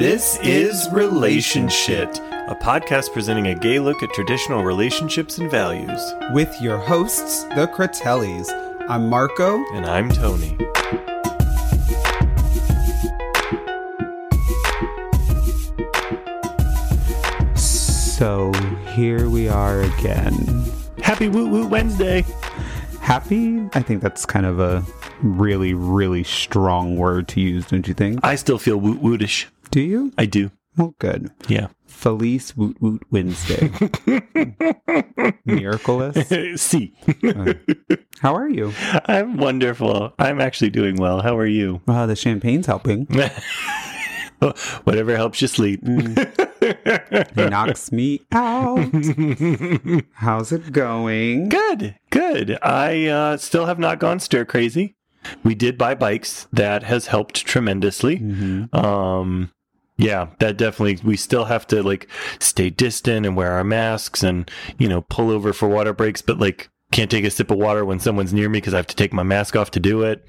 This is Relationship, a podcast presenting a gay look at traditional relationships and values. with your hosts, the Critellis. I'm Marko. And I'm Tony. So here we are again. Happy Woot Woot Wednesday. Happy? I think that's kind of a really, really strong word to use, don't you think? I still feel woot wootish. Do you? I do. Well, good. Yeah. Felice Woot Woot Wednesday. Miraculous. See, How are you? I'm wonderful. I'm actually doing well. How are you? Wow, the champagne's helping. Whatever helps you sleep. It knocks me out. How's it going? Good, good. I uh, still have not gone stir crazy. We did buy bikes. That has helped tremendously. Mhm. Um, yeah, that definitely. We still have to like stay distant and wear our masks and you know pull over for water breaks, but like can't take a sip of water when someone's near me because I have to take my mask off to do it.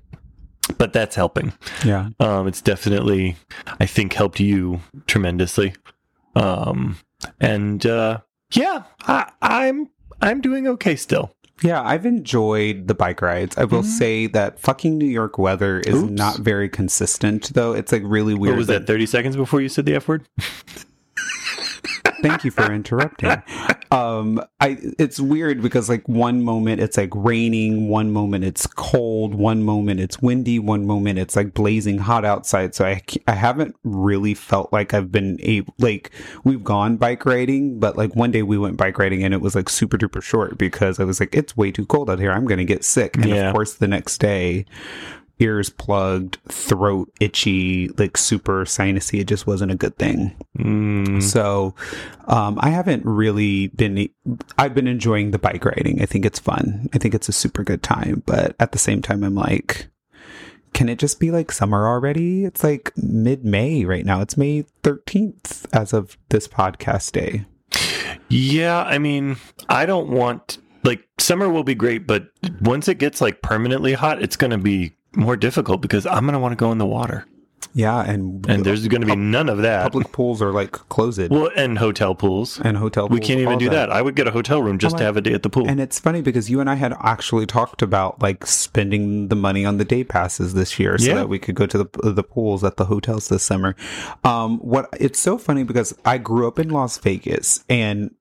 But that's helping. Yeah. Um, it's definitely, I think, helped you tremendously. Um, and uh, yeah, I, I'm I'm doing okay still. Yeah, I've enjoyed the bike rides. I will say that fucking New York weather is Mm-hmm. Oops. not very consistent, though. It's like really weird. What was that? Thirty seconds before you said the f word. Thank you for interrupting. um, I it's weird because like one moment it's like raining, one moment it's cold, one moment it's windy, one moment it's like blazing hot outside. So I I haven't really felt like I've been able like we've gone bike riding, but like one day we went bike riding and it was like super duper short because I was like it's way too cold out here. I'm gonna get sick. And Yeah. of course the next day ears plugged, throat itchy, like super sinusy. It just wasn't a good thing. Mm, So, um, I haven't really been. I've been enjoying the bike riding. I think it's fun. I think it's a super good time. But at the same time, I'm like, can it just be like summer already? It's like mid May right now. It's May 13th as of this podcast day. yeah, I mean, I don't want like summer will be great, but once it gets like permanently hot, it's going to be more difficult because I'm going to want to go in the water, Yeah, and and there's going to be none of that. public pools are like closed Well, and hotel pools. and hotel. Pools, we can't even do that. I would get a hotel room just Oh, to have a day at the pool. And it's funny because you and I had actually talked about like spending the money on the day passes this year so Yeah. that we could go to the the pools at the hotels this summer. Um, what it's so funny because I grew up in Las Vegas and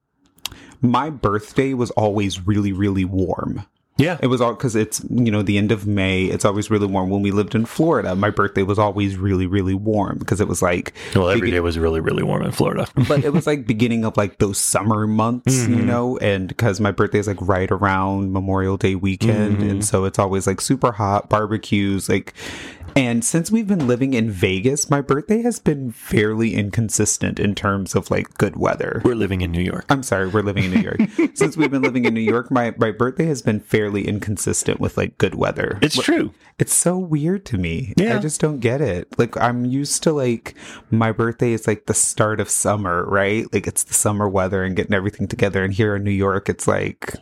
my birthday was always really really warm. Yeah, It was all because it's you know the end of May. It's always really warm. When we lived in Florida, my birthday was always really really warm because it was like well, every day was really, really warm in Florida. but it was like beginning of like those summer months, Mm-hmm. you know, and because my birthday is like right around Memorial Day weekend, Mm-hmm. and so it's always like super hot barbecues, like. And since we've been living in Vegas, my birthday has been fairly inconsistent in terms of like good weather. We're living in New York. I'm sorry, we're living in New York. Since we've been living in New York, my, my birthday has been fairly inconsistent with like good weather. It's true. It's so weird to me. Yeah. I just don't get it. Like I'm used to like my birthday is like the start of summer, right? Like it's the summer weather and getting everything together. And here in New York, it's like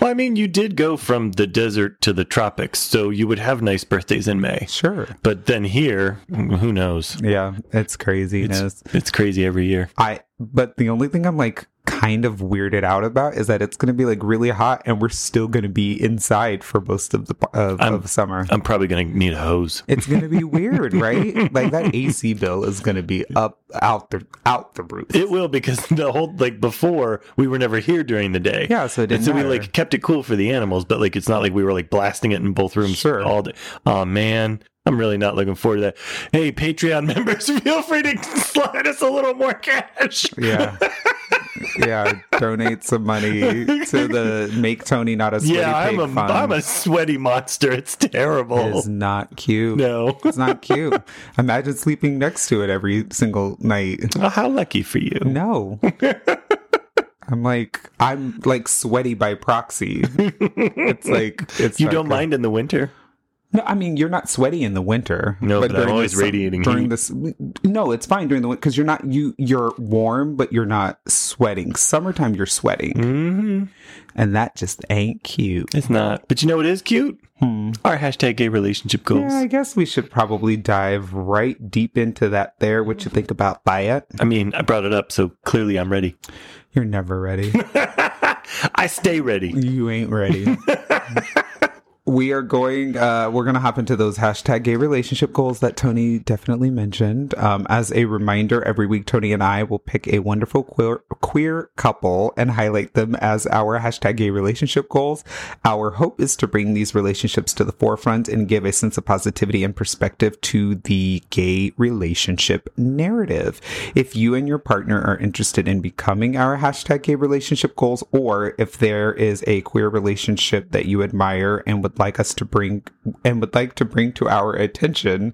Well, I mean, you did go from the desert to the tropics, so you would have nice birthdays in May. sure. But then here, who knows? Yeah, it's craziness. It's crazy every year. I but the only thing I'm like kind of weirded out about is that it's going to be like really hot and we're still going to be inside for most of the of, I'm- of summer. I'm probably going to need a hose. It's going to be weird, right? Like that AC bill is going to be up out the out the roof. It will because the whole like before we were never here during the day. yeah, so it And so we like kept it cool for the animals, but like it's not like we were like blasting it in both rooms Sure. all day. Oh man, I'm really not looking forward to that. Hey, Patreon members, feel free to slide us a little more cash. Yeah. yeah, donate some money to the Make Tony Not a Sweaty Yeah, I'm a am a sweaty monster. It's terrible. It is not cute. No. It's not cute. Imagine sleeping next to it every single night. Oh, how lucky for you. No. I'm like I'm like sweaty by proxy. It's like it's You don't good. mind in the winter? No, I mean you're not sweaty in the winter. No, but I'm always radiating during heat. this. No, it's fine during the winter because you're not you you're warm, but you're not sweating. Summertime, you're sweating, hmm and that just ain't cute. It's not. But you know what is cute? Hmm. Our hashtag gay relationship goals. Yeah, I guess we should probably dive right deep into that. There, what you think about that? I mean, I brought it up, so clearly I'm ready. You're never ready. I stay ready. you ain't ready. we are going uh we're gonna hop into those hashtag gay relationship goals that tony definitely mentioned. Um as a reminder every week tony and i will pick a wonderful queer queer couple and highlight them as our hashtag gay relationship goals. Our hope is to bring these relationships to the forefront and give a sense of positivity and perspective to the gay relationship narrative. If you and your partner are interested in becoming our hashtag gay relationship goals or if there is a queer relationship that you admire and would like us to bring and would like to bring to our attention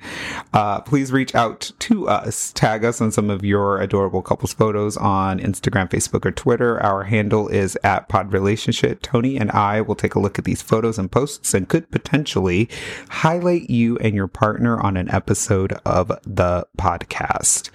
uh, please reach out to us. Tag us on some of your adorable couples photos on instagram facebook or twitter. Our handle is at pod relationship. Tony and i will take a look at these photos and posts and could potentially highlight you and your partner on an episode of the podcast.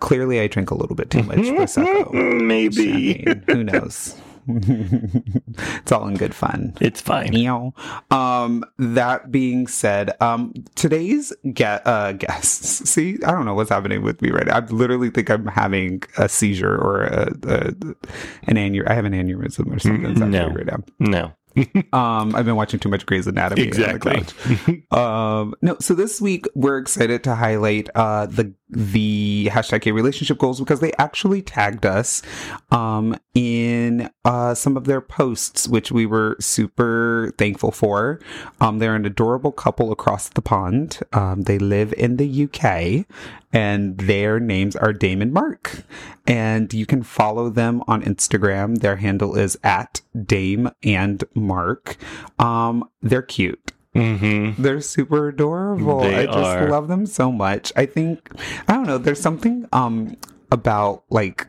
Clearly i drink a little bit too much prosecco. Maybe. Who knows? it's all in good fun. It's fine. Meow. Um, that being said, um, today's get uh guests. See, I don't know what's happening with me right now. I literally think I'm having a seizure or a, a an aneur. I have an aneurysm or something. That's No. right now. No. Um, I've been watching too much Grey's Anatomy. Exactly. Um, no, so this week we're excited to highlight uh the the hashtag gay relationship goals because they actually tagged us um in uh some of their posts, which we were super thankful for. Um, they're an adorable couple across the pond. Um, they live in the UK and their names are Dame and Mark. And you can follow them on Instagram. Their handle is at Dame and Mark. Um, they're cute. Mm-hmm. They're super adorable. They I just are. love them so much. I think I don't know, there's something um about like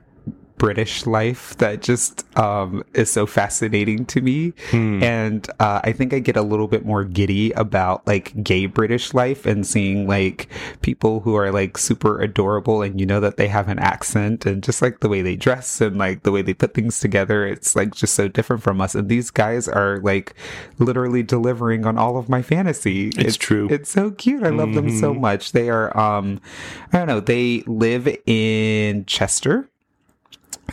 British life that just um is so fascinating to me. Hmm. And uh, I think I get a little bit more giddy about like gay British life and seeing like people who are like super adorable and you know that they have an accent and just like the way they dress and like the way they put things together. It's like just so different from us. And these guys are like literally delivering on all of my fantasy. It's true. It's so cute. I love them so Mhm. much. They are um I don't know, they live in Chester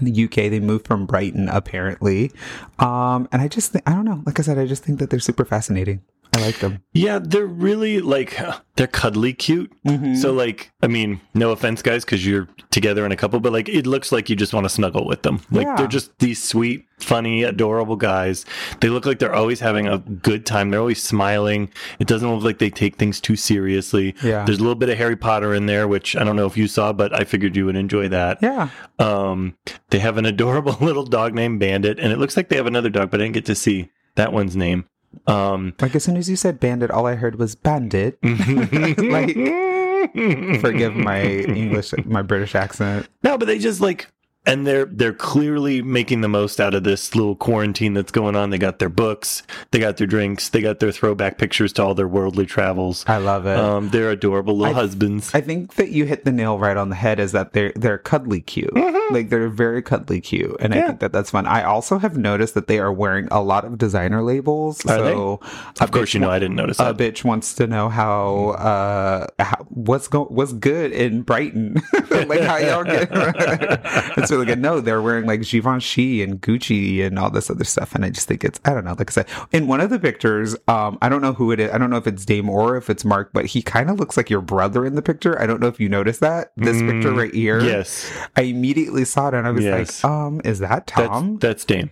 the UK. They moved from Brighton apparently. Um and I just think I don't know, like I said, I just think that they're super fascinating. I like them. Yeah, they're really like they're cuddly cute. Mm-hmm. So like, I mean, no offense, guys, because you're together in a couple, but like, it looks like you just want to snuggle with them. Like Yeah. they're just these sweet, funny, adorable guys. They look like they're always having a good time. They're always smiling. It doesn't look like they take things too seriously. Yeah. There's a little bit of Harry Potter in there, which I don't know if you saw, but I figured you would enjoy that. yeah. Um, they have an adorable little dog named Bandit, and it looks like they have another dog, but I didn't get to see that one's name. Um, Like as soon as you said bandit, all I heard was bandit. like forgive my English my British accent. No, but they just like and they're they're clearly making the most out of this little quarantine that's going on. They got their books, they got their drinks, they got their throwback pictures to all their worldly travels. I love it. Um, they're adorable little I- husbands. I think that you hit the nail right on the head. Is that they're they're cuddly cute, like they're very cuddly cute, and I Mm-hmm. Think that that's fun. I also have noticed that they are wearing a lot of designer labels. Are they? so of course, you know I didn't notice a bitch wants to know how uh how, what's go what's good in Brighton, like how y'all get. really good. No, they're wearing like Givenchy and Gucci and all this other stuff, and I just think it's I don't know. Like I said, in one of the pictures, um, I don't know who it is. I don't know if it's Dame or if it's Mark, but he kind of looks like your brother in the picture. I don't know if you noticed that this picture Mm, right here. Yes, I immediately saw it and I was Yes. like, um, is that that's Tom? that's Dame.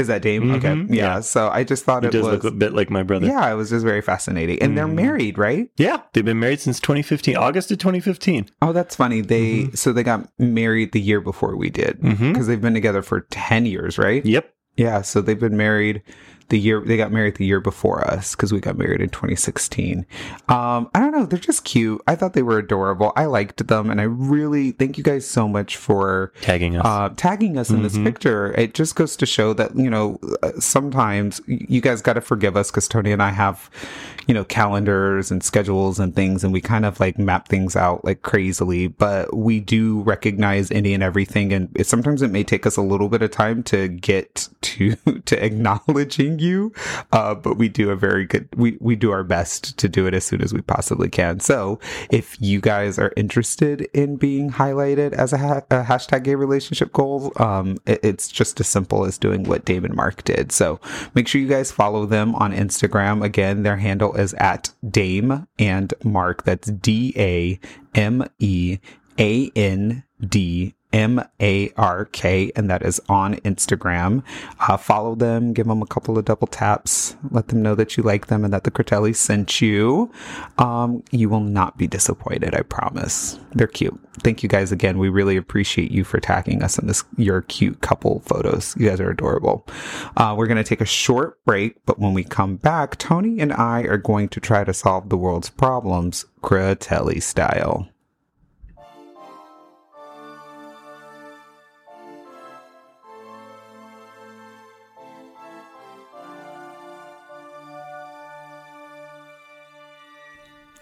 Is that Dame? Mhm, Okay, yeah. yeah. So I just thought He it does was. look a bit like my brother. Yeah, it was just very fascinating. And they're Mhm. married, right? Yeah, they've been married since 2015, August of 2015. Oh, that's funny. They so they got married the year before we did because Mm-hmm. they've been together for 10 years, right? Yep. Yeah, so they've been married the year they got married the year before us because we got married in 2016. Um, I don't know, they're just cute. I thought they were adorable. I liked them, and I really thank you guys so much for tagging us, uh, tagging us in this Mhm. picture. It just goes to show that you know uh, sometimes you guys got to forgive us because Tony and I have you know calendars and schedules and things, and we kind of like map things out like crazily. But we do recognize any and everything, and it, sometimes it may take us a little bit of time to get to to acknowledging you. Uh, but we do a very good we we do our best to do it as soon as we possibly can. So if you guys are interested in being highlighted as a, ha- a hashtag gay relationship goal, um, it- it's just as simple as doing what Dame and Mark did. So make sure you guys follow them on Instagram. Again, their handle is at Dame and Mark. That's D A M E A N D M A R K, and that is on Instagram. Uh, follow them, give them a couple of double taps, let them know that you like them and that the Critelli sent you. Um, you will not be disappointed, I promise. They're cute. Thank you guys again. We really appreciate you for tagging us in this your cute couple photos. You guys are adorable. Uh, we're gonna take a short break, but when we come back, Tony and I are going to try to solve the world's problems, Critelli style.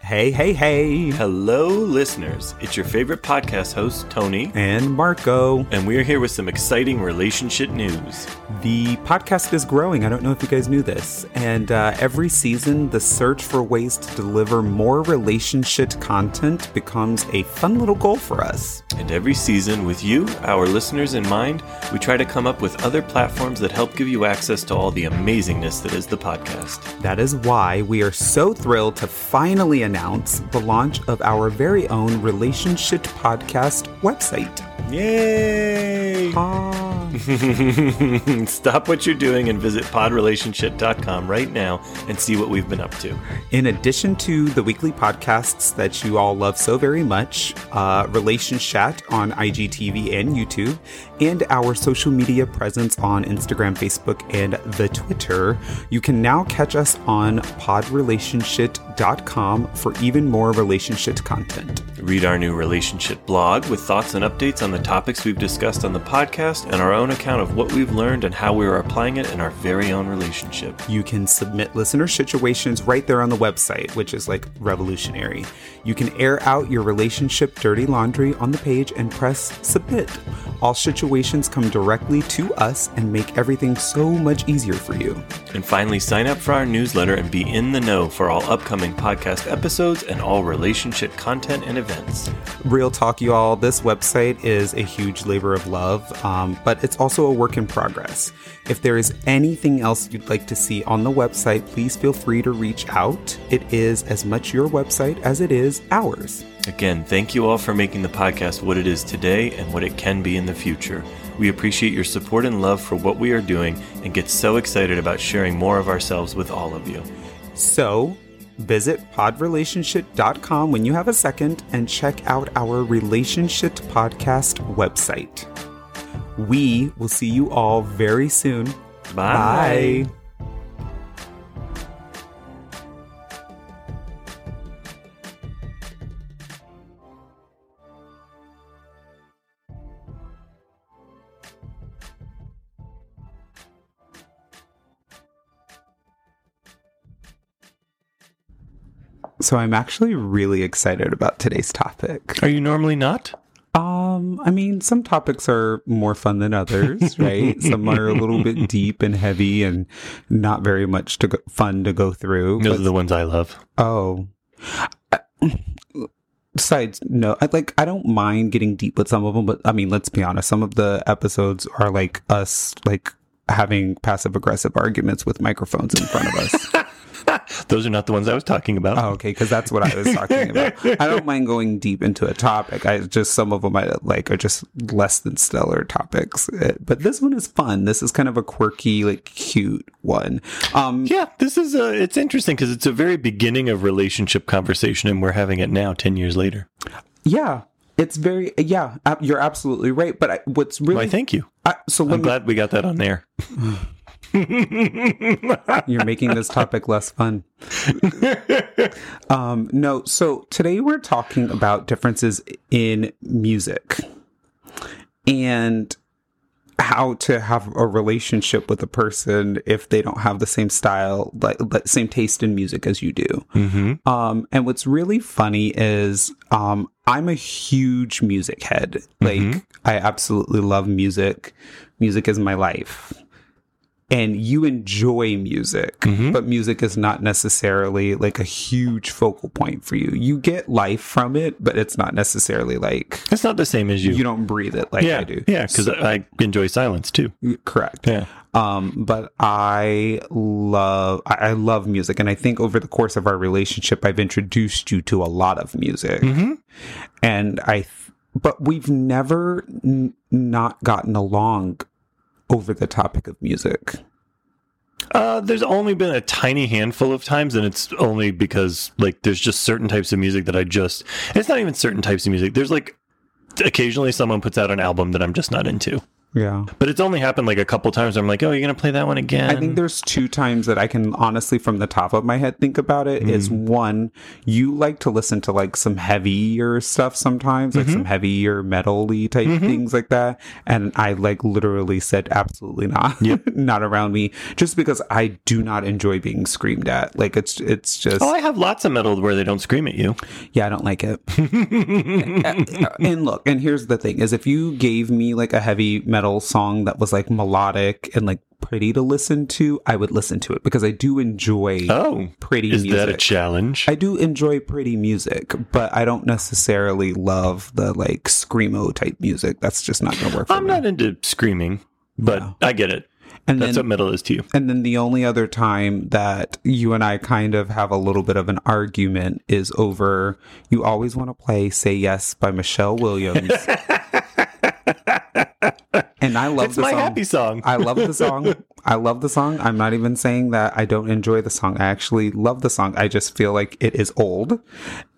Hey, hey, hey. Hello, listeners. It's your favorite podcast host, Tony, And Marko. and we're here with some exciting relationship news. The podcast is growing. I don't know if you guys knew this. And uh, every season, the search for ways to deliver more relationship content becomes a fun little goal for us. And every season, with you, our listeners, in mind, we try to come up with other platforms that help give you access to all the amazingness that is the podcast. That is why we are so thrilled to finally announce the launch of our very own Relationship Podcast website. Yay! Ah. Stop what you're doing and visit podrelationship.com right now and see what we've been up to. In addition to the weekly podcasts that you all love so very much, uh, Relation Chat on IGTV and YouTube, and our social media presence on Instagram, Facebook, and the Twitter, you can now catch us on podrelationship.com for even more relationship content. Read our new relationship blog with thoughts and updates on the topics we've discussed on the podcast and our own account of what we've learned and how we are applying it in our very own relationship. You can submit listener situations right there on the website, which is like revolutionary. You can air out your relationship dirty laundry on the page and press submit. All situations come directly to us and make everything so much easier for you. And finally, sign up for our newsletter and be in the know for all upcoming podcast episodes and all relationship content and events. Real talk, you all, this website is a huge labor of love, um, but it's also a work in progress. If there is anything else you'd like to see on the website, please feel free to reach out. It is as much your website as it is ours. Again, thank you all for making the podcast what it is today and what it can be in the future. We appreciate your support and love for what we are doing and get so excited about sharing more of ourselves with all of you. So, visit podrelationship.com when you have a second and check out our Relationship Podcast website. We will see you all very soon. Bye. Bye. So I'm actually really excited about today's topic. Are you normally not? Um, I mean, some topics are more fun than others, right? some are a little bit deep and heavy and not very much to go, fun to go through. Those but- are the ones I love. oh. Besides, no, I like I don't mind getting deep with some of them, but I mean, let's be honest, some of the episodes are like us like having passive aggressive arguments with microphones in front of us. Those are not the ones I was talking about. Oh, okay, because that's what I was talking about. I don't mind going deep into a topic. I just some of them I like are just less than stellar topics. Uh, But this one is fun. This is kind of a quirky, like cute one. Um, Yeah, this is uh it's interesting because it's a very beginning of relationship conversation, and we're having it now, ten years later. yeah, it's very yeah. You're absolutely right. But I, what's really Why, thank you. I, so I'm me glad we got that on there. You're making this topic less fun. um, no, so today we're talking about differences in music and how to have a relationship with a person if they don't have the same style, like the same taste in music as you do. mm-hmm. Um, and what's really funny is um, I'm a huge music head. Like, Mhm. I absolutely love music. Music is my life. And you enjoy music, Mhm. but music is not necessarily like a huge focal point for you. You get life from it, but it's not necessarily like It's not the same as you. you don't breathe it like yeah, I do. yeah, because I enjoy silence too. Correct. Yeah. Um, but I love I I love music, and I think over the course of our relationship, I've introduced you to a lot of music, Mm-hmm. and I. th- But we've never n- not gotten along over the topic of music. Uh, there's only been a tiny handful of times, and it's only because like there's just certain types of music that I just. It's not even certain types of music. There's like occasionally someone puts out an album that I'm just not into, Yeah, but it's only happened like a couple times. I'm like, oh, you're gonna play that one again? I think there's two times that I can honestly, from the top of my head, think about it. Is mm-hmm. one, you like to listen to like some heavier stuff sometimes, like some mm-hmm. heavier metal-y type mm-hmm. things like that. And I like literally said, absolutely not, not around me, just because I do not enjoy being screamed at. Like it's, it's just, Oh, I have lots of metal where they don't scream at you. yeah, I don't like it. and look, and here's the thing: is if you gave me like a heavy metal song that was like melodic and like pretty to listen to, I would listen to it because I do enjoy Oh, pretty is music. that a challenge? I do enjoy pretty music, but I don't necessarily love the like screamo type music. That's just not gonna work for me. I'm me. not into screaming, but No. I get it. and That's then, what metal is to you. and then the only other time that you and I kind of have a little bit of an argument is over. You always want to play "Say Yes" by Michelle Williams. and I love It's the my song. happy song. I love the song. I love the song. I'm not even saying that I don't enjoy the song. I actually love the song. I just feel like it is old.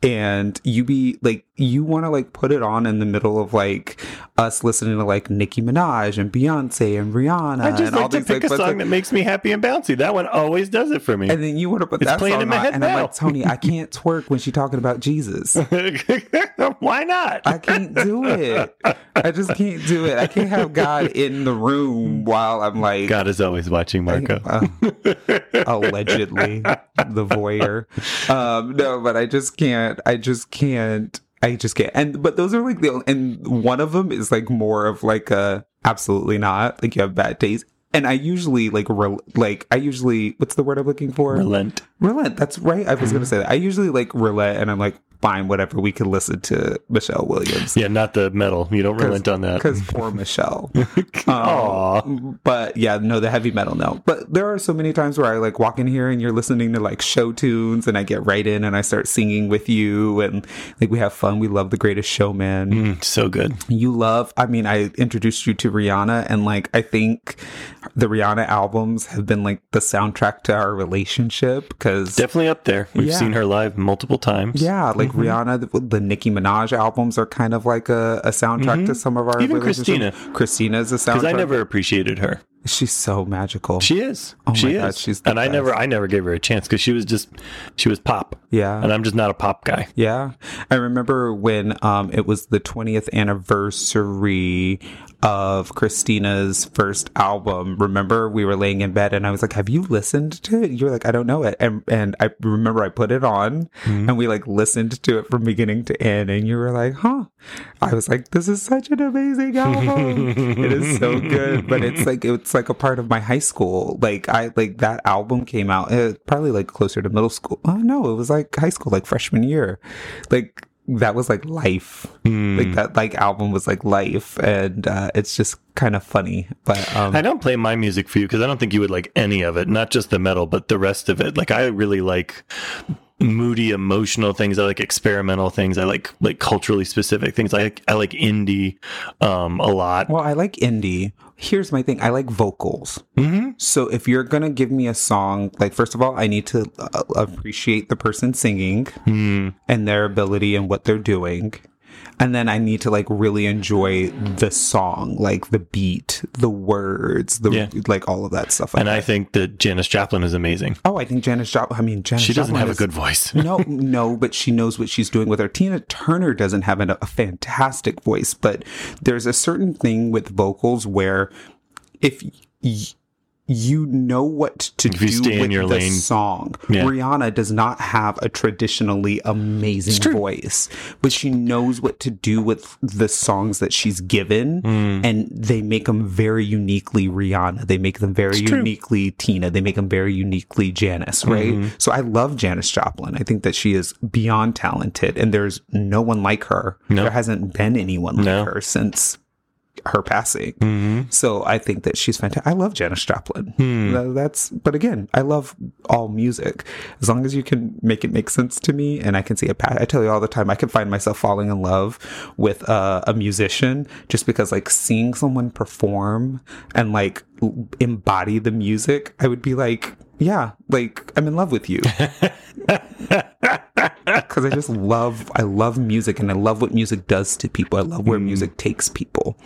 And you be like, you want to like put it on in the middle of like us listening to like Nicki Minaj and Beyonce and Rihanna I just and all like to pick a song like, that makes me happy and bouncy. That one always does it for me. and then you want to put It's that playing song in my on, head and I'm like, Tony, I can't twerk when she's talking about Jesus. Why not? I can't do it. I just can't do it. I can't have God in the room while I'm like, God is always watching, Marko. Uh, allegedly the voyeur. Um no but i just can't i just can't i just can't. And but those are like the and one of them is like more of like a absolutely not like you have bad taste and i usually like re- like i usually what's the word i'm looking for? Relent. relent that's right i was gonna say that. I usually like relent and i'm like fine whatever we can listen to michelle williams Yeah, not the metal. You don't relent on that. because poor Michelle. Um, but yeah, no, the heavy metal, no. But there are so many times where I like walk in here and you're listening to like show tunes, and I get right in and I start singing with you, and like we have fun. We love the Greatest Showman. Mm, so good. You love. I mean, I introduced you to Rihanna, and like I think the Rihanna albums have been like the soundtrack to our relationship because Definitely up there. We've Yeah. seen her live multiple times. yeah, like Mm-hmm. Rihanna, the, the Nicki Minaj albums are kind of like a, a soundtrack to mm-hmm. some of our Even. Christina. Christina's a soundtrack. Because I never appreciated her. She's so magical. She is. Oh my she God, is. she's the and I never I never gave her a chance because she was just she was pop. yeah. And I'm just not a pop guy. Yeah. I remember when um it was the 20th anniversary of Christina's first album. Remember we were laying in bed and I was like, "Have you listened to it?" You were like, "I don't know it." And and I remember I put it on and we like listened to it from beginning to end and you were like, "Huh." I was like, "This is such an amazing album." it is so good, but it's like it's like a part of my high school. Like I like that album came out uh, probably like closer to middle school. Oh no, it was like high school, like freshman year. Like that was like life. Like that like album was like life, and uh, it's just kind of funny. But um, I don't play my music for you because I don't think you would like any of it, not just the metal, but the rest of it. Like I really like moody, emotional things. I like experimental things. I like like culturally specific things. I like I like indie um a lot. well, I like indie. Here's my thing: I like vocals. hmm So if you're gonna give me a song, like first of all, I need to uh, appreciate the person singing Mm. and their ability and what they're doing. And then I need to like really enjoy the song, like the beat, the words, the Yeah. like all of that stuff. Like And I think that Janis Joplin is amazing. oh, I think Janis Joplin. I mean, Janis She doesn't Joplin have a good voice. no, no, but she knows what she's doing with her. Tina Turner doesn't have a, a fantastic voice, but there's a certain thing with vocals where if y- you know what to If do with your the lane. song. Yeah. Rihanna does not have a traditionally amazing voice, but she knows what to do with the songs that she's given, Hmm. and they make them very uniquely Rihanna. They make them very true. uniquely Tina. They make them very uniquely Janis, right? Mm-hmm. So I love Janis Joplin. I think that she is beyond talented, and there's no one like her. No. There hasn't been anyone like No. her since her passing. hmm So I think that she's fantastic. I love Janis Joplin. Tha- That's, but again, I love all music as long as you can make it make sense to me, and I can see a path. I tell you all the time, I can find myself falling in love with uh, a musician just because, like, seeing someone perform and like embody the music, I would be like, yeah, like I'm in love with you. Because I just love, I love music, and I love what music does to people. I love where Hmm. music takes people.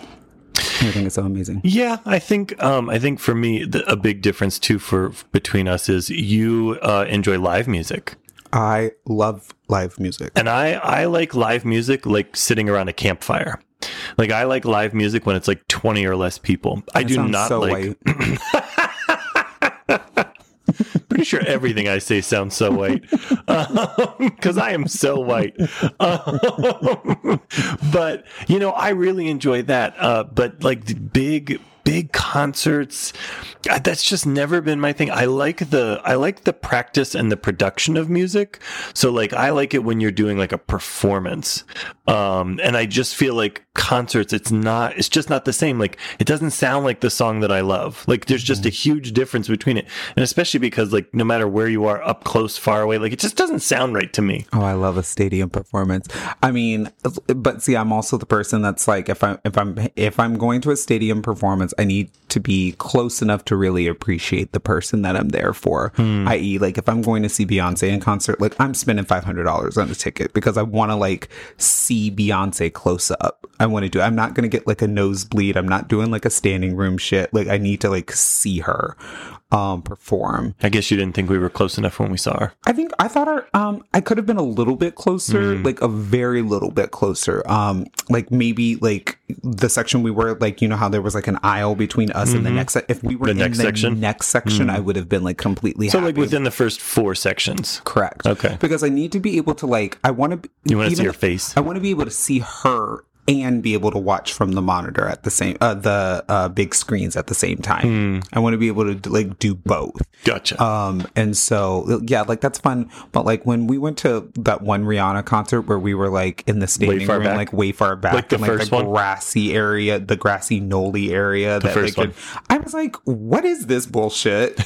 I think it's so amazing. Yeah, I think um, I think for me the, a big difference too for between us is you uh, enjoy live music, I love live music. and I I like live music like sitting around a campfire. Like I like live music when it's like twenty or less people. I That do not so like. Pretty sure everything I say sounds so white because I am so white. Um, but you know, I really enjoy that. Uh, but like big, big concerts, uh, that's just never been my thing. I like the I like the practice and the production of music. So like I like it when you're doing like a performance. Um, and I just feel like concerts, it's not, it's just not the same. Like it doesn't sound like the song that I love. Like there's just a huge difference between it. And especially because like no matter where you are, up close, far away, like it just doesn't sound right to me. Oh, I love a stadium performance. I mean, but see, I'm also the person that's like, if I'm if I'm if I'm going to a stadium performance, I need to be close enough to really appreciate the person that I'm there for. Hmm. I.e., like if I'm going to see Beyonce in concert, like I'm spending five hundred dollars on a ticket because I want to like see Beyonce close up. I want to do. I'm not going to get like a nosebleed. I'm not doing like a standing room shit. Like I need to like see her um perform. I guess you didn't think we were close enough when we saw her. I think I thought our um I could have been a little bit closer, Mm. like a very little bit closer. Um like maybe like the section we were like you know how there was like an aisle between us and the next se- if we were Mm-hmm. The in next the section? Mm. next section I would have been like completely So happy. like within the first four sections. correct. Okay. Because I need to be able to like I want to You want to see her face. I want to be able to see her and be able to watch from the monitor at the same uh the uh big screens at the same time. Hmm. I want to be able to like do both. Gotcha. Um, and so yeah, like that's fun. But like when we went to that one Rihanna concert where we were like in the standing room, back? like way far back, Like the in, like first the one? grassy area, the grassy Noli area. that first like, one. I was like, what is this bullshit?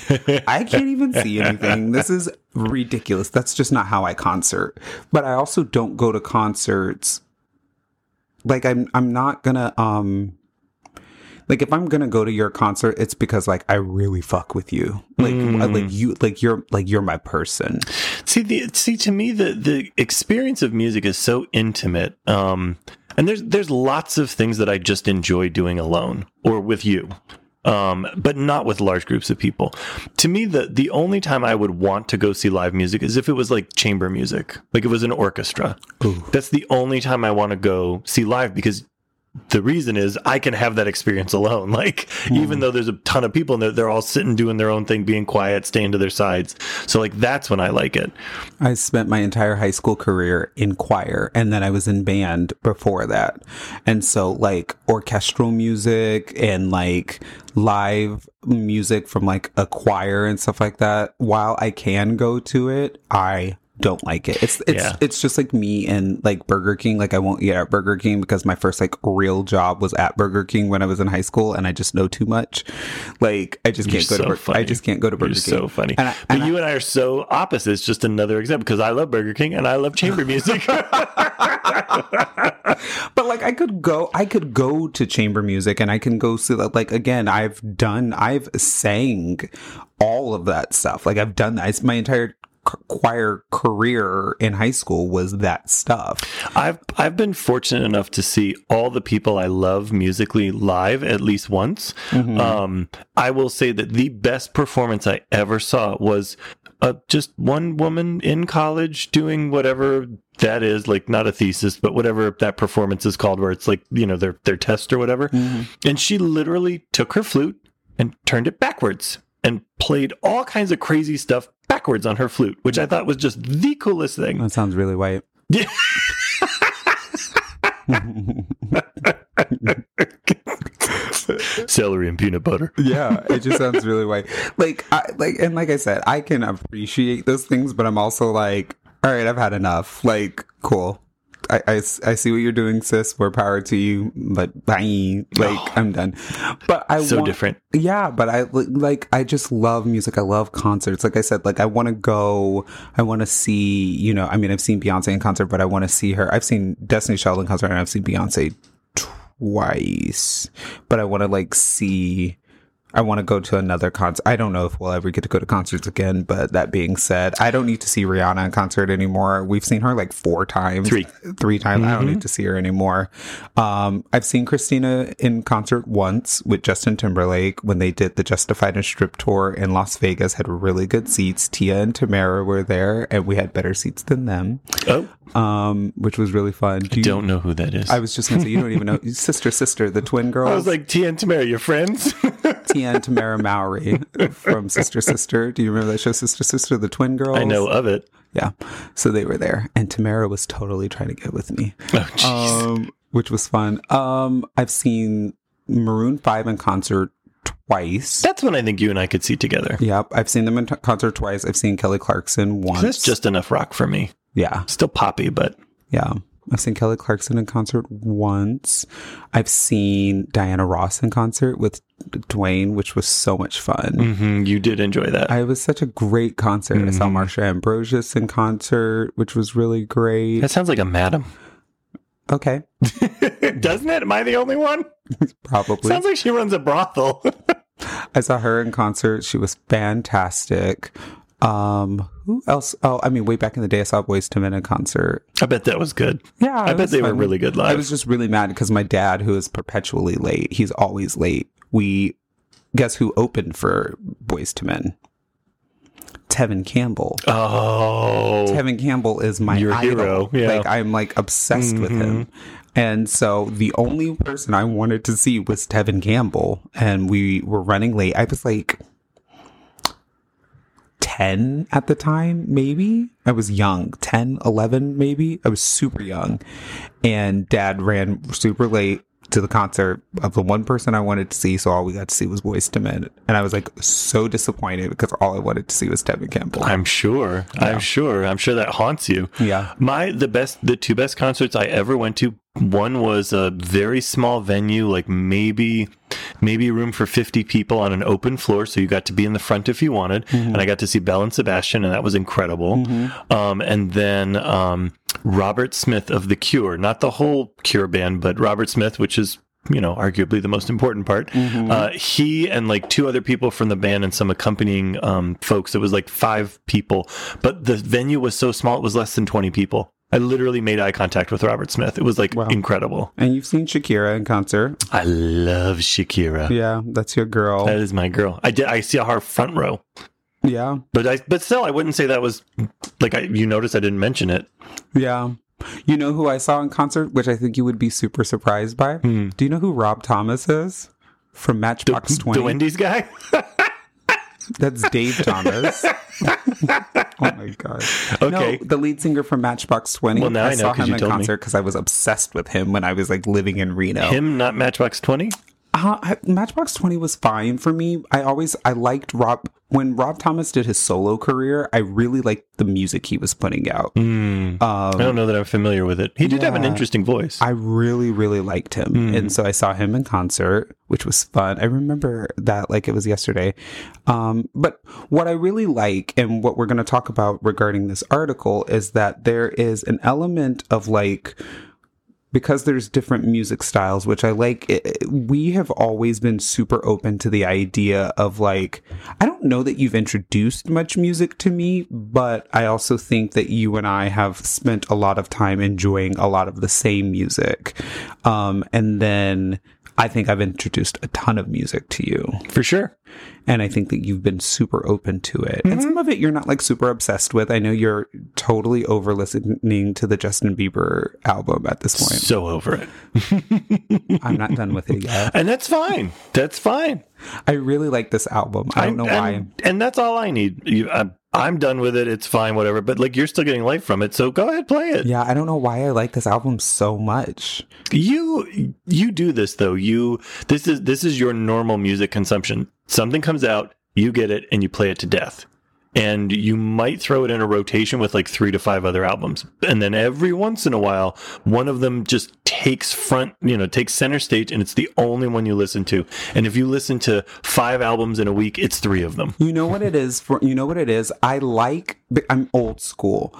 I can't even see anything. This is ridiculous. That's just not how I concert. But I also don't go to concerts. Like I'm, I'm not gonna um like if I'm gonna go to your concert, it's because like I really fuck with you. Like Mm. like you like you're like you're my person. See the see to me the the experience of music is so intimate. Um and there's there's lots of things that I just enjoy doing alone or with you. Um, but not with large groups of people. To me, the the only time I would want to go see live music is if it was like chamber music, like it was an orchestra. That's the only time I want to go see live because the reason is I can have that experience alone. Like, even hmm. though there's a ton of people and they're, they're all sitting doing their own thing, being quiet, staying to their sides. So, like, that's when I like it. I spent my entire high school career in choir and then I was in band before that. And so like orchestral music and like live music from like a choir and stuff like that, while I can go to it, I don't like it. It's it's Yeah. it's just like me and like Burger King. Like I won't eat at Burger King because my first like real job was at Burger King when I was in high school and I just know too much. Like I just You're can't go so to Bur- funny. I just can't go to Burger You're King. so funny. And I- but and you and I are so opposite. It's just another example because I love Burger King and I love chamber music. But like I could go I could go to chamber music and I can go see that like again I've done I've sang all of that stuff. Like I've done that. It's my entire choir career in high school was that stuff. I've I've been fortunate enough to see all the people I love musically live at least once. Mm-hmm. Um, I will say that the best performance I ever saw was uh, just one woman in college doing whatever that is, like not a thesis, but whatever that performance is called, where it's like you know their their test or whatever. Mm-hmm. And she literally took her flute and turned it backwards and played all kinds of crazy stuff backwards on her flute, which I thought was just the coolest thing. That sounds really white. Yeah. Celery and peanut butter. yeah, it just sounds really white. Like, I, like, and like I said, I can appreciate those things, but I'm also like, all right, I've had enough. Like, cool. I, I, I see what you're doing, sis. More power to you, but bye. Like, I'm done. But I So want, different. Yeah, but I like I just love music. I love concerts. Like I said, like I want to go. I want to see. You know, I mean, I've seen Beyonce in concert, but I want to see her. I've seen Destiny Child in concert, and I've seen Beyonce twice. But I want to like see. I want to go to another concert. I don't know if we'll ever get to go to concerts again, but that being said, I don't need to see Rihanna in concert anymore. We've seen her like four times. Three. Three times. I don't need to see her anymore. Um, I've seen Christina in concert once with Justin Timberlake when they did the Justified and Strip tour in Las Vegas, had really good seats. Tia and Tamara were there and we had better seats than them. Oh, Um, which was really fun. Do you- don't know who that is. I I, was just gonna say you don't even know sister sister the twin girls. I was like, Tia and Tamara, your friends? Tia and Tamara Mowry from Sister Sister. Do you remember that show, Sister Sister, the twin girls? I know of it. Yeah. So they were there, and Tamara was totally trying to get with me, Oh, jeez. um, which was fun. Um, I've seen Maroon Five in concert twice. That's when I think you and I could see together. Yep, I've seen them in t- concert twice. I've seen Kelly Clarkson once. That's just enough rock for me. yeah, Still poppy, but yeah. I've seen Kelly Clarkson in concert once. I've seen Diana Ross in concert with Dwayne, which was so much fun. mhm, you did enjoy that. I it was such a great concert. I saw Mhm. Marsha Ambrosius in concert, which was really great. that sounds like a madam. Okay, Doesn't it? Am I the only one? probably. Sounds like she runs a brothel. I saw her in concert. She was fantastic. Um, who else? Oh, I mean, way back in the day, I saw Boyz II Men in concert. I bet that was good. Yeah, I bet they were really good live. I was just really mad because my dad, who is perpetually late, he's always late. We guess who opened for Boyz II Men? Tevin Campbell. oh, Tevin Campbell is my Your idol. hero, yeah. Like I'm like obsessed with him. And so the only person I wanted to see was Tevin Campbell and we were running late. I was like 10 at the time, maybe. I was young, 10, 11 maybe. I was super young. And dad ran super late to the concert of the one person I wanted to see, so all we got to see was Boyz II Men. And I was like so disappointed because all I wanted to see was Tevin Campbell. I'm sure. I'm sure. I'm sure that haunts you. yeah. My the best the two best concerts I ever went to one was a very small venue like maybe maybe room for 50 people on an open floor so you got to be in the front if you wanted and I got to see Belle and Sebastian and that was incredible. Um and then um Robert Smith of The Cure, not the whole Cure band but Robert Smith which is you know, arguably the most important part. Uh, he and like two other people from the band and some accompanying um, folks. It was like five people, but the venue was so small; it was less than twenty people. I literally made eye contact with Robert Smith. It was like Wow. incredible. And you've seen Shakira in concert. I love Shakira. Yeah, that's your girl. That is my girl. I did. I see her front row, yeah. but I but still, I wouldn't say that was like I. You notice I didn't mention it. Yeah. You know who I saw in concert, which I think you would be super surprised by? Hmm. Do you know who Rob Thomas is? From Matchbox 20. The Wendy's guy. That's Dave Thomas. oh my god. Okay. No, the lead singer from Matchbox 20. Well, now I know saw 'cause him you in told concert because I was obsessed with him when I was like living in Reno. Him, not Matchbox Twenty. Uh, Matchbox 20 was fine for me. I always I liked Rob when Rob Thomas did his solo career. I really liked the music he was putting out. I Um, don't know that I'm familiar with it. He did have an interesting voice. I really, really liked him. And so I saw him in concert, which was fun. I remember that like it was yesterday. Um, but what I really like and what we're going to talk about regarding this article is that there is an element of like because there's different music styles, which I like, it, we have always been super open to the idea of like, I don't know that you've introduced much music to me, but I also think that you and I have spent a lot of time enjoying a lot of the same music. Um, and then I think I've introduced a ton of music to you. For sure. And I think that you've been super open to it. And mm-hmm. some of it you're not like super obsessed with. I know you're totally over listening to the Justin Bieber album at this point. So over it. I'm not done with it yet. And that's fine. That's fine. I really like this album. I don't know and, why. And, and that's all I need. You, I'm, Oh. I'm done with it. It's fine, whatever. But like, you're still getting life from it, so go ahead, play it. Yeah, I don't know why I like this album so much. You you do this though. You this is this is your normal music consumption. Something comes out, you get it, and you play it to death. And you might throw it in a rotation with like three to five other albums. And then every once in a while, one of them just takes front, you know, takes center stage and it's the only one you listen to. And if you listen to five albums in a week, it's three of them. You know what it is for you know what it is? I like I'm old school.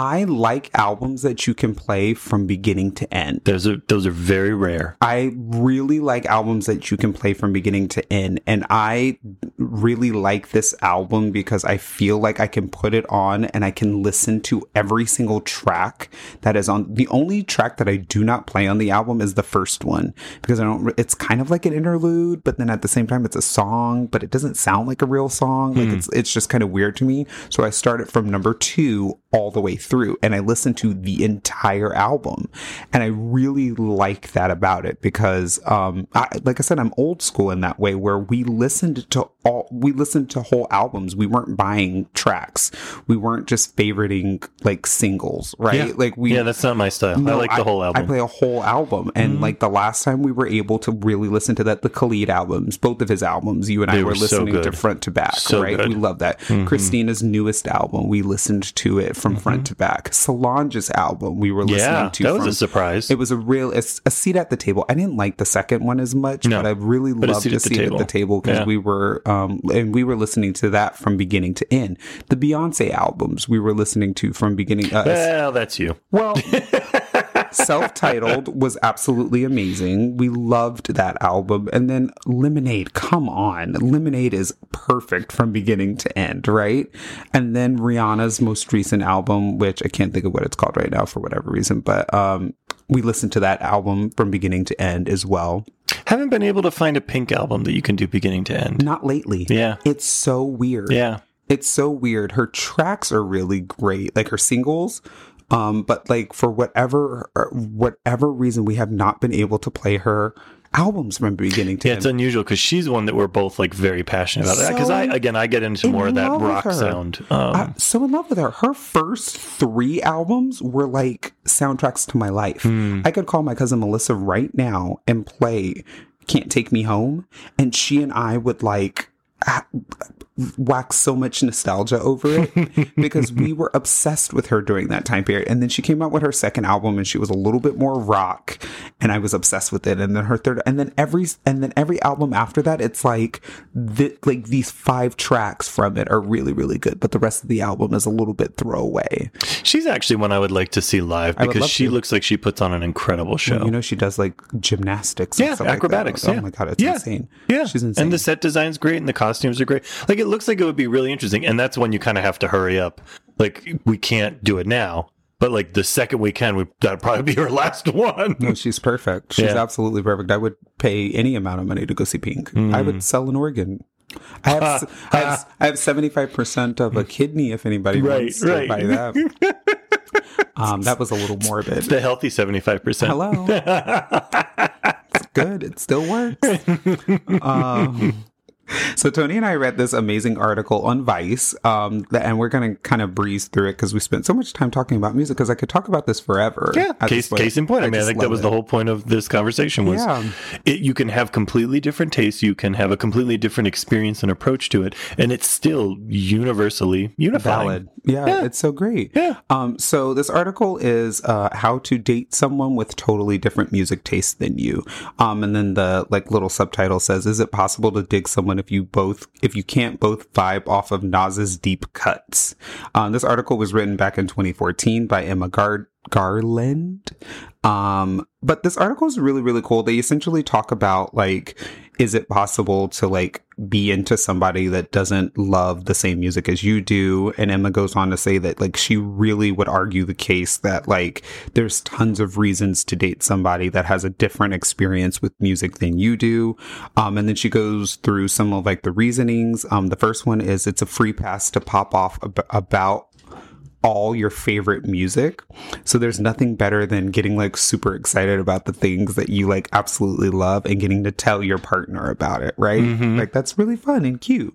I like albums that you can play from beginning to end. Those are those are very rare. I really like albums that you can play from beginning to end. And I really like this album because I feel like I can put it on and I can listen to every single track that is on. The only track that I do not play on the album is the first one because I don't, it's kind of like an interlude, but then at the same time it's a song, but it doesn't sound like a real song. Like hmm. it's, it's just kind of weird to me. So I start it from number two all the way through and I listened to the entire album. And I really like that about it because, um, I, like I said, I'm old school in that way where we listened to all, we listened to whole albums. We weren't buying tracks. We weren't just favoriting like singles, right? Yeah. Like we, Yeah, that's not my style. I like the whole album. Mm-hmm. I play a whole album. And like the last time we were able to really listen to that, the Khalid albums, both of his albums, you and I They were were so listening to front to back, So right? good. Mm-hmm. We love that. Christina's newest album, we listened to it from front to back. Solange's album, we were listening yeah, to that was a surprise. it was a real it's a seat at the table. I didn't like the second one as much, No, but I really but a loved seat a at the seat at the table because Yeah. we were um and we were listening to that from beginning to end. The Beyonce albums we were listening to from beginning. Uh, well, that's you. well, self-titled was absolutely amazing. We loved that album, and then Lemonade. Come on, Lemonade is perfect from beginning to end, right? And then Rihanna's most recent album, which I can't think of what it's called right now for whatever reason, but um, we listened to that album from beginning to end as well. Haven't been able to find a Pink album that you can do beginning to end. Not lately. Yeah. It's so weird. Yeah. it's so weird. Her tracks are really great, like her singles. Um, but like for whatever whatever reason, we have not been able to play her albums from beginning to Yeah, end. it's unusual because she's one that we're both like very passionate about. Because So I again I get into in more of that rock sound. Um, I'm so in love with her. Her first three albums were like soundtracks to my life. Hmm. I could call my cousin Melissa right now and play Can't Take Me Home, and she and I would like wax so much nostalgia over it because we were obsessed with her during that time period. And then she came out with her second album and she was a little bit more rock and I was obsessed with it. And then her third and then every and then every album after that it's like the, like these five tracks from it are really really good, but the rest of the album is a little bit throwaway. she's actually one I would like to see live because she to. looks like she puts on an incredible show. You know she does like gymnastics and yeah, stuff like that. acrobatics. Oh my god, it's yeah. insane. Yeah, She's insane. And the set design's great, and the costumes are great. Like it looks like it would be really interesting, and that's when you kind of have to hurry up. Like we can't do it now, but like the second we can, we, that'd probably be her last one. No, she's perfect. She's Yeah. absolutely perfect. I would pay any amount of money to go see Pink. I Mm. would sell an organ. I have, I have, I have 75% of a kidney if anybody Right, wants to buy that. um, that was a little morbid. the healthy seventy five percent. Hello. it's good. It still works. Um, so Tony and I read this amazing article on Vice, um, th- and we're going to kind of breeze through it because we spent so much time talking about music. Because I could talk about this forever. Yeah, case case in point. I, mean, I think that was it. the whole point of this conversation was Yeah. it, you can have completely different tastes, you can have a completely different experience and approach to it, and it's still universally unifying. valid. Yeah, Yeah. it's so great. Yeah. Um, so this article is uh, how to date someone with totally different music tastes than you. Um, and then the like little subtitle says, "Is it possible to dig someone if you both if you can't both vibe off of Nas's deep cuts?" Um, this article was written back in 2014 by Emma Gard Garland. Um, but this article is really, really cool. They essentially talk about like, is it possible to like be into somebody that doesn't love the same music as you do? And Emma goes on to say that like she really would argue the case that like there's tons of reasons to date somebody that has a different experience with music than you do. Um, and then she goes through some of like the reasonings. Um, the first one is it's a free pass to pop off ab- about all your favorite music. So there's nothing better than getting like super excited about the things that you like absolutely love and getting to tell your partner about it, right? Mhm. Like that's really fun and cute.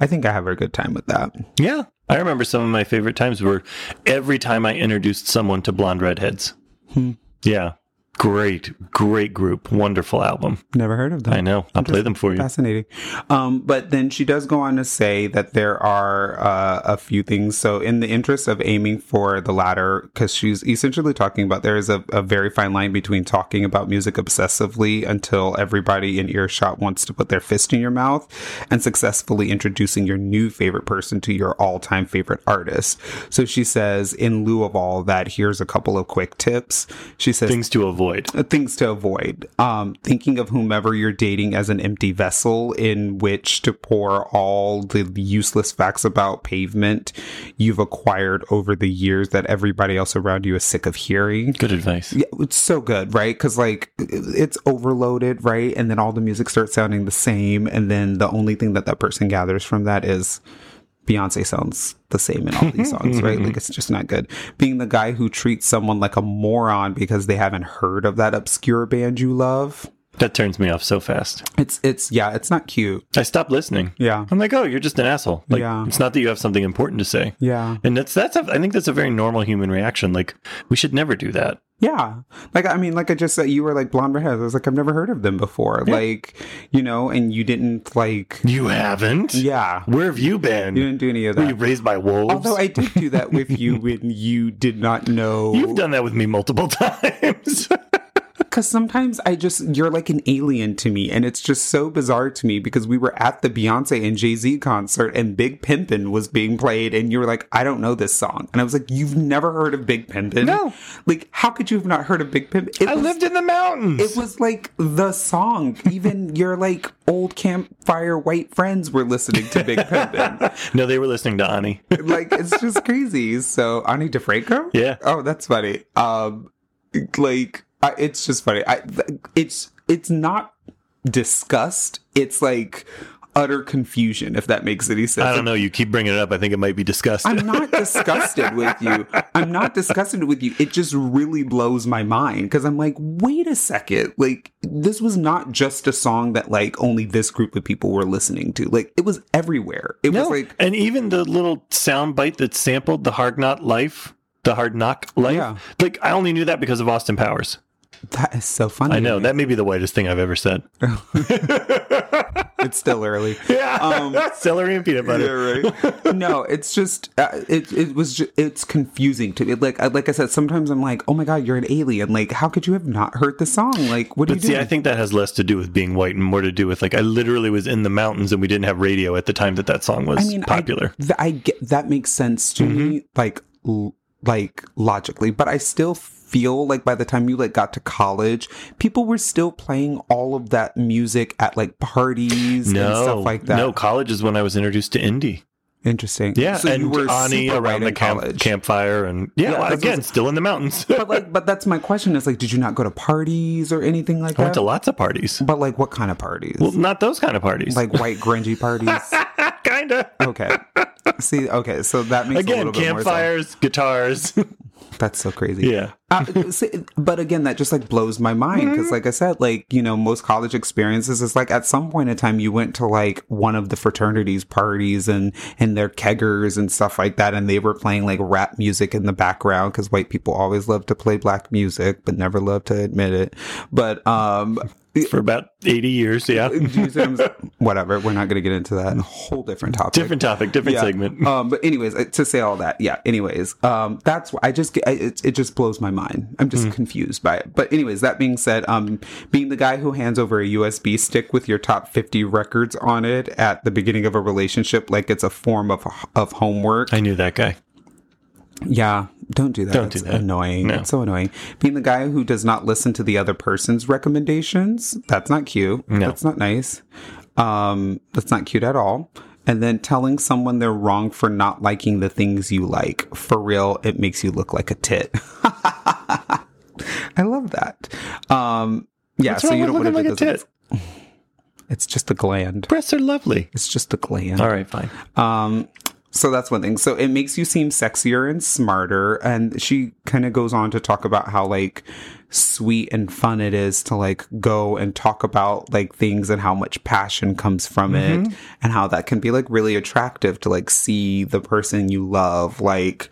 I think I have a good time with that. Yeah. I remember some of my favorite times were every time I introduced someone to Blonde Redheads. Hmm. Yeah. Great, great group. Wonderful album. Never heard of them. I know. I'll play them for you. Fascinating. Um, but then she does go on to say that there are uh, a few things. So, in the interest of aiming for the latter, because she's essentially talking about there is a, a very fine line between talking about music obsessively until everybody in earshot wants to put their fist in your mouth and successfully introducing your new favorite person to your all time favorite artist. So, she says, in lieu of all that, here's a couple of quick tips. She says, Things to avoid. Uh, things to avoid. Um, thinking of whomever you're dating as an empty vessel in which to pour all the useless facts about pavement you've acquired over the years that everybody else around you is sick of hearing. Good advice. Yeah, it's so good, right? Because like it's overloaded, right? And then all the music starts sounding the same, and then the only thing that that person gathers from that is Beyonce sounds the same in all these songs, right? Like it's just not good. Being the guy who treats someone like a moron because they haven't heard of that obscure band you love. That turns me off so fast. It's it's yeah, it's not cute. I stop listening. Yeah. I'm like, oh, you're just an asshole. Like, Yeah. it's not that you have something important to say. Yeah. And that's that's a, I think that's a very normal human reaction. Like we should never do that. Yeah. Like I mean, like I just said you were like blonde redheads. I was like, I've never heard of them before. Like, you know, and you didn't like You haven't. Yeah. Where have you been? You didn't do any of Were you raised by wolves? Although I did do that with you when you did not know You've done that with me multiple times. Because sometimes I just you're like an alien to me, and it's just so bizarre to me because we were at the Beyonce and Jay Z concert, and Big Pimpin' was being played, and you were like, I don't know this song, and I was like, You've never heard of Big Pimpin'? No. Like, how could you have not heard of Big Pimpin'? It I was- lived in the mountains. It was like the song. Even your like old campfire white friends were listening to Big Pimpin'. no, they were listening to Ani. like it's just crazy. So Ani DiFranco? Yeah. Oh, that's funny. Um, like I, it's just funny. I th- it's it's not disgust. It's like utter confusion. If that makes any sense. I don't know. You keep bringing it up. I think it might be disgusting. I'm not disgusted with you. I'm not disgusted with you. It just really blows my mind because I'm like, wait a second. Like, this was not just a song that like only this group of people were listening to. Like, it was everywhere. It was no, like, and even the little sound bite that sampled the Hard Knock Life, the Hard Knock Life. Yeah. Like I only knew that because of Austin Powers. that is so funny. I know that may be the whitest thing I've ever said. It's still early. Yeah, Um, celery and peanut butter. right. no, it's just uh, it. It was just, it's confusing to me. Like I- like I said, sometimes I'm like, oh my god, you're an alien. Like, how could you have not heard the song? Like, what do But you see, do? I think that has less to do with being white and more to do with like I literally was in the mountains and we didn't have radio at the time that that song was I mean, popular. I, th- I get that makes sense to Mm-hmm. me, like l- like logically, but I still feel like by the time you like got to college, people were still playing all of that music at like parties and no, stuff like that. no, college is when I was introduced to indie. Interesting. Yeah, so and you were Ani around the camp, campfire, and yeah, Yeah, again, what's- still in the mountains. But like, but that's my question: is like, did you not go to parties or anything like that? I went to lots of parties. but like, what kind of parties? Well, not those kind of parties. like white grungy parties. kinda. okay. See, okay, so that makes a Again, little bit more sense. campfires, guitars. That's so crazy. yeah. Uh, but again, that just like blows my mind because, like I said, like you know, most college experiences is like at some point in time you went to like one of the fraternities parties and and their keggers and stuff like that, and they were playing like rap music in the background because white people always love to play black music but never love to admit it. But um, For about 80 years. Yeah. do you see what I'm saying? whatever, we're not going to get into that. A whole different topic. Different topic, different Yeah. segment. Um, but anyways, uh, to say all that, yeah. Anyways, um, that's why I just get I, it, it just blows my mind. I'm just confused by it. But anyways, that being said, um, being the guy who hands over a USB stick with your top 50 records on it at the beginning of a relationship, like it's a form of of homework. I knew that guy. Yeah, don't do that. Don't do that. Annoying. No. It's so annoying. Being the guy who does not listen to the other person's recommendations, that's not cute. No. That's not nice. Um, that's not cute at all. And then telling someone they're wrong for not liking the things you like. For real, it makes you look like a tit. I love that. Um, yeah, What's so you don't want to do like a tit? It's just a gland. Breasts are lovely. It's just a gland. All right, fine. Um, so that's one thing. So it makes you seem sexier and smarter. And she kind of goes on to talk about how like sweet and fun it is to like go and talk about like things and how much passion comes from it mm-hmm. and how that can be like really attractive to like see the person you love like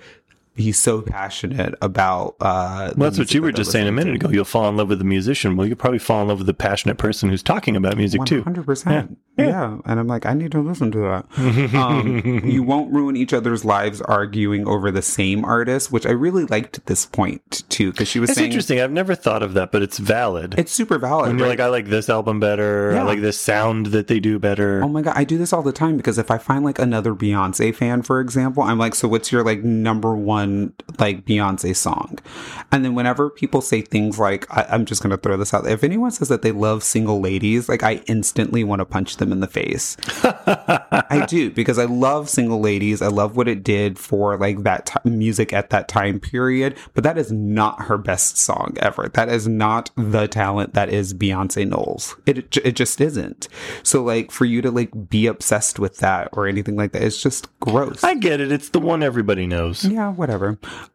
be so passionate about uh Well, that's what you were just saying a minute ago. You'll fall in love with the musician. Well, you'll probably fall in love with the passionate person who's talking about music too. Hundred percent. Yeah, and I'm like, I need to listen to that. um, you won't ruin each other's lives arguing over the same artist, which I really liked at this point too, because she was It's saying interesting. I've never thought of that, but it's valid. it's super valid. when you're right? like, I like this album better. I Yeah. like this sound that they do better. Oh my god, I do this all the time because if I find like another Beyonce fan, for example, I'm like, so what's your like number one like Beyonce song? And then whenever people say things like, I, I'm just gonna throw this out. If anyone says that they love single ladies, like I instantly want to punch them in the face. I do because I love single ladies. I love what it did for like that t- music at that time period. But that is not her best song ever. That is not the talent that is Beyonce Knowles. It j- it just isn't. So like for you to like be obsessed with that or anything like that, it's just gross. I get it. It's the one everybody knows. Yeah, whatever.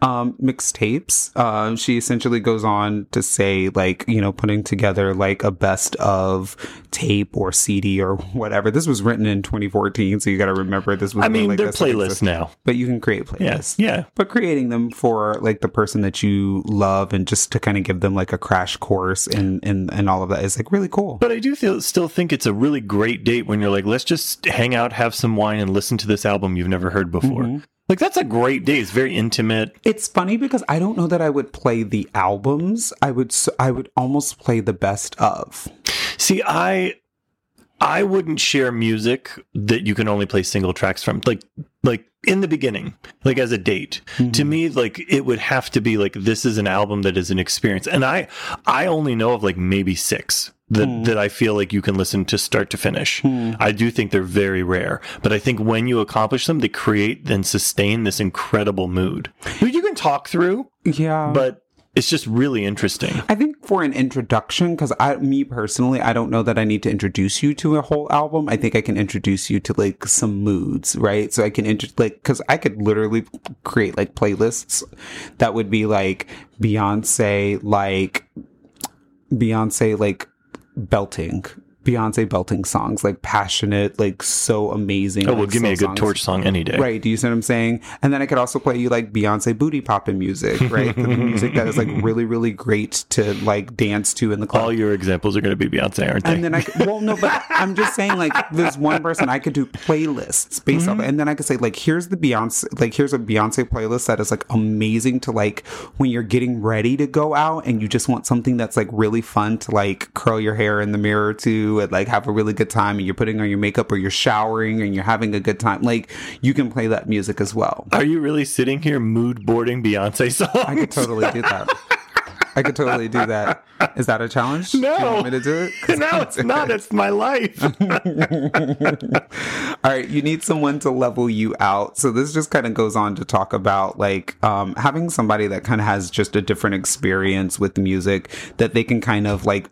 Um, mixtapes. Uh, she essentially goes on to say, like, you know, putting together like a best of tape or CD or whatever. This was written in 2014, so you got to remember this was. I mean, like they're playlists now. but you can create Yes. playlists. Yeah. But creating them for like the person that you love and just to kind of give them like a crash course and and and all of that is like really cool. But I do feel, still think it's a really great date when you're like, let's just hang out, have some wine, and listen to this album you've never heard before. Mm-hmm. Like, that's a great day. It's very intimate. It's funny because I don't know that I would play the albums. I would I would almost play the best of. See, I I wouldn't share music that you can only play single tracks from. Like like in the beginning, like as a date. To mm-hmm. me, like it would have to be like this is an album that is an experience. And I I only know of like maybe six that, hmm. that I feel like you can listen to start to finish. Hmm. I do think they're very rare. But I think when you accomplish them, they create and sustain this incredible mood. Which you can talk through, Yeah. but it's just really interesting. I think for an introduction, because I, me personally, I don't know that I need to introduce you to a whole album. I think I can introduce you to like some moods, right? So I can intro like because I could literally create like playlists that would be like Beyonce, like Beyonce, like belting. Beyonce belting songs, like passionate, like so amazing. Oh, well, like, give me a good songs. torch song any day. Right. Do you see what I'm saying? And then I could also play you like Beyonce booty popping music, right? the music that is like really, really great to like dance to in the club. All your examples are going to be Beyonce, aren't they? and then I could, well, no, but I'm just saying, like, there's one person I could do playlists based off, mm-hmm. and then I could say, like, here's the Beyonce, like, here's a Beyonce playlist that is like amazing to like when you're getting ready to go out and you just want something that's like really fun to like curl your hair in the mirror to and like have a really good time, and you're putting on your makeup or you're showering and you're having a good time. Like, you can play that music as well. Are you really sitting here mood boarding Beyonce songs? I could totally do that. I could totally do that. Is that a challenge? Do you No. want me to do it? no, it's not. It's my life. All right, you need someone to level you out. So this just kind of goes on to talk about like um, having somebody that kind of has just a different experience with music that they can kind of like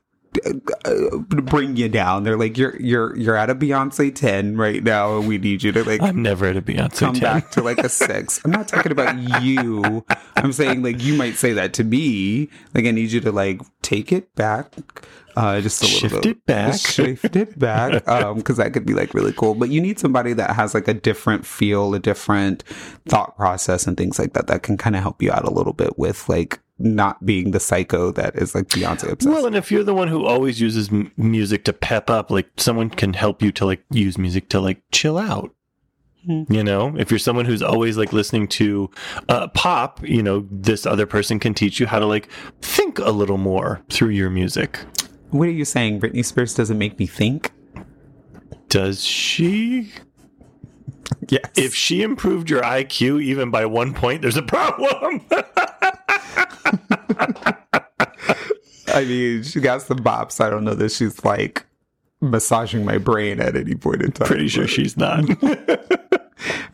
bring you down. They're like you're you're you're at a Beyonce 10 right now and we need you to like I'm never at a Beyonce come 10. back to like a 6. I'm not talking about you. I'm saying like you might say that to me. Like I need you to like take it back uh just a little Shift bit. it back. Shift it back. Um cuz that could be like really cool. But you need somebody that has like a different feel, a different thought process and things like that that can kind of help you out a little bit with like not being the psycho that is like Beyonce obsessed. Well, and if you're the one who always uses m- music to pep up, like someone can help you to like use music to like chill out. Hmm. You know, if you're someone who's always like listening to uh, pop, you know, this other person can teach you how to like think a little more through your music. what are you saying? Britney Spears doesn't make me think? Does she? yes. If she improved your IQ even by one point, there's a problem. I mean, she got some bops. I don't know that she's like massaging my brain at any point in time. Pretty sure she's not.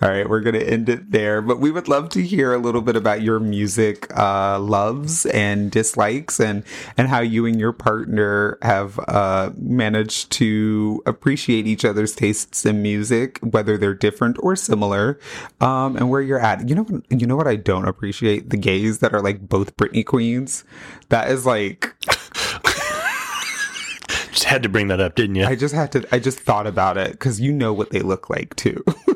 All right, we're going to end it there. But we would love to hear a little bit about your music uh, loves and dislikes and, and how you and your partner have uh, managed to appreciate each other's tastes in music, whether they're different or similar, um, and where you're at. You know, what- you know what I don't appreciate? The gays that are like both Britney queens. That is like Just had to bring that up, didn't you? I I, just had to. I just thought about it because you know what they look like too.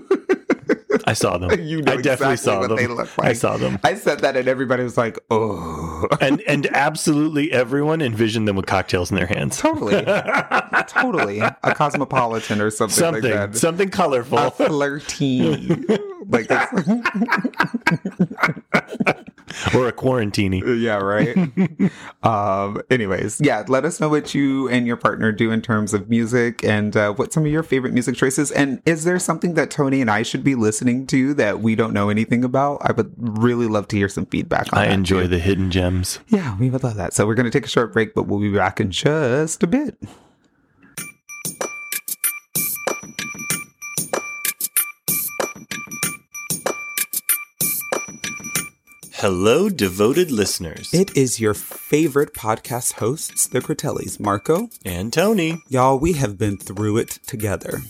saw them. you know I definitely exactly saw what them. they look like. I saw them. I said that, and everybody was like, "Oh, And and absolutely everyone envisioned them with cocktails in their hands. totally, totally a cosmopolitan or something, Something, like that." something colorful. A flirty, like that's, or a quarantini. yeah, right. um. Anyways, yeah. Let us know what you and your partner do in terms of music, and uh, what some of your favorite music choices. And is there something that Tony and I should be listening to that we don't know anything about? I would really love to hear some feedback. on I enjoy too. the hidden gems. Yeah, we would love that. So we're going to take a short break, but we'll be back in just a bit. Hello, devoted listeners. It is your favorite podcast hosts, the Critellis, Marko. and Tony. Y'all, we have been through it together.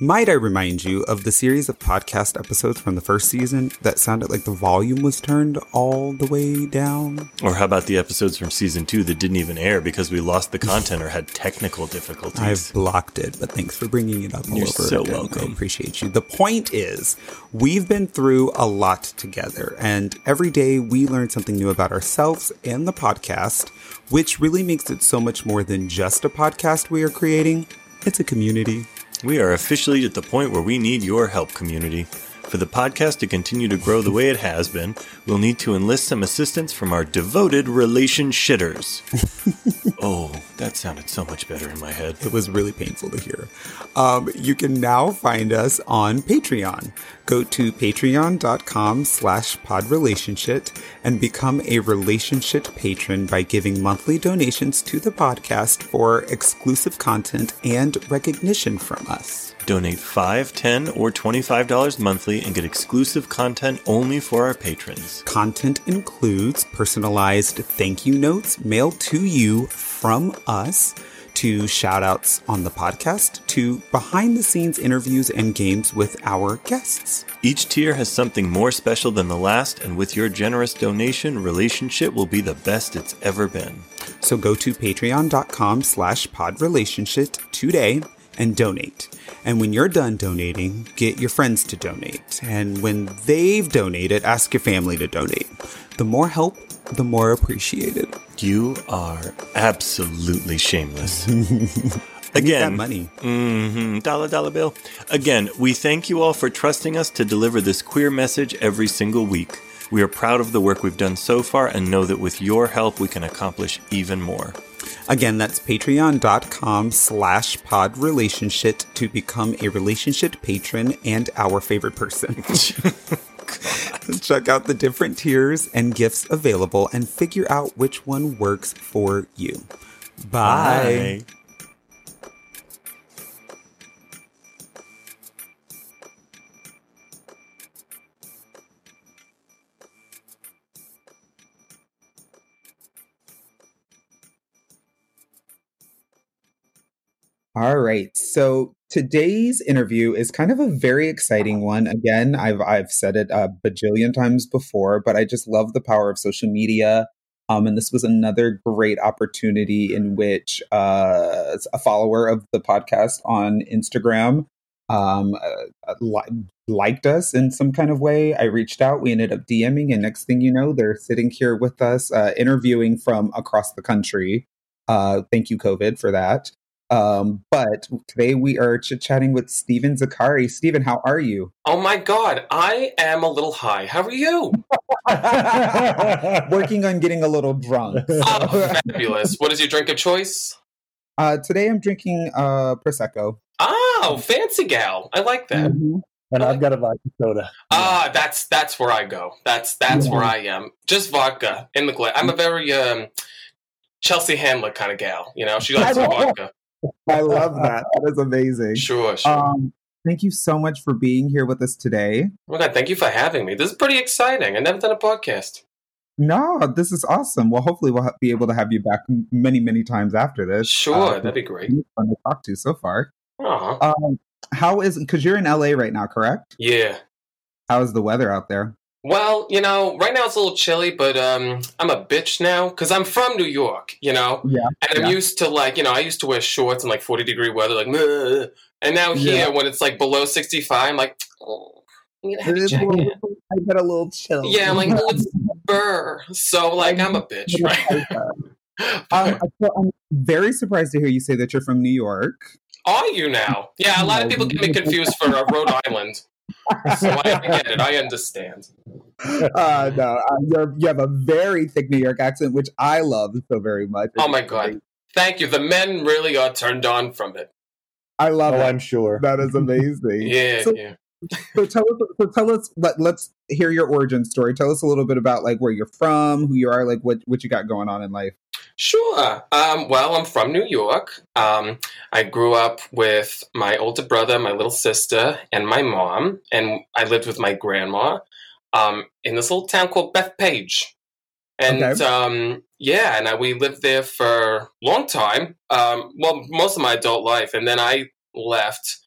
Might I remind you of the series of podcast episodes from the first season that sounded like the volume was turned all the way down? Or how about the episodes from season two that didn't even air because we lost the content or had technical difficulties? I've blocked it, but thanks for bringing it up all You're over so again. welcome. I appreciate you. The point is, we've been through a lot together, and every day we learn something new about ourselves and the podcast, which really makes it so much more than just a podcast we are creating. It's a community. We are officially at the point where we need your help, community. For the podcast to continue to grow the way it has been, we'll need to enlist some assistance from our devoted relation shitters. oh, that sounded so much better in my head. It was really painful to hear. Um, you can now find us on Patreon. Go to patreon.com slash podrelationship and become a relationship patron by giving monthly donations to the podcast for exclusive content and recognition from us. Donate $5, $10, or $25 monthly and get exclusive content only for our patrons. Content includes personalized thank you notes mailed to you from us, to shout outs on the podcast, to behind the scenes interviews and games with our guests. Each tier has something more special than the last, and with your generous donation, relationship will be the best it's ever been. So go to patreon.com slash podrelationship today and donate. And when you're done donating, get your friends to donate. And when they've donated, ask your family to donate. The more help, the more appreciated. You are absolutely shameless. That Again, money. hmm dollar dollar bill. Again, we thank you all for trusting us to deliver this queer message every single week. We are proud of the work we've done so far and know that with your help we can accomplish even more. Again, that's patreon.com slash podrelationship to become a relationship patron and our favorite person. Check out the different tiers and gifts available and figure out which one works for you. Bye. All right. So today's interview is kind of a very exciting one. Again, I've I've said it a bajillion times before, but I just love the power of social media. Um, and this was another great opportunity in which uh, a follower of the podcast on Instagram um, uh, li- liked us in some kind of way. I reached out. We ended up DMing, and next thing you know, they're sitting here with us, uh, interviewing from across the country. Uh, thank you, COVID, for that. Um, but today we are chit chatting with Steven Zakari. Steven, how are you? Oh my god, I am a little high. How are you? Working on getting a little drunk. Oh, fabulous. What is your drink of choice? Uh, today I'm drinking uh, Prosecco. Oh, fancy gal. I like that. Mhm. and I've got a vodka soda. Ah, that's that's where I go. That's that's where I am. Just vodka in the glass. I'm a very um, Chelsea Handler kind of gal. You know, she likes her vodka. I love that. That is amazing. Sure, sure. Um, thank you so much for being here with us today. oh my God, thank you for having me. This is pretty exciting. I've never done a podcast. No, this is awesome. Well, hopefully we'll be able to have you back many, many times after this. Sure, Uh, that'd be great. it's fun to talk to so far. Uh-huh. Um, how is because you're in LA right now, correct? Yeah. How is the weather out there? Well, you know, right now it's a little chilly, but um, I'm a bitch now because I'm from New York, you know, Yeah, and I'm Yeah. used to like, you know, I used to wear shorts in like 40 degree weather, like, "Meh." and now here Yeah. when it's like below 65, I'm like, oh, I need a heavy It is a jacket. I get a little chill. Yeah, I'm like, oh, it's burr. So like, I'm a bitch, right? um, I'm very surprised to hear you say that you're from New York. Are you now? Yeah, a lot of people get me confused for uh, Rhode Island. So I, I get it. I understand. Uh, no, uh, you're, you have a very thick New York accent, which I love so very much. Oh my god. Thank you. The men really are turned on from it. I love Oh, it. I'm sure. That is amazing. Yeah, So- yeah. So tell us, so tell us, let, let's hear your origin story. Tell us a little bit about like where you're from, who you are, like what what you got going on in life. Sure. Um, well, I'm from New York. Um, I grew up with my older brother, my little sister, and my mom, and I lived with my grandma um, in this little town called Bethpage. And Okay. um, yeah, and I, we lived there for a long time. Um, well, most of my adult life, and then I left.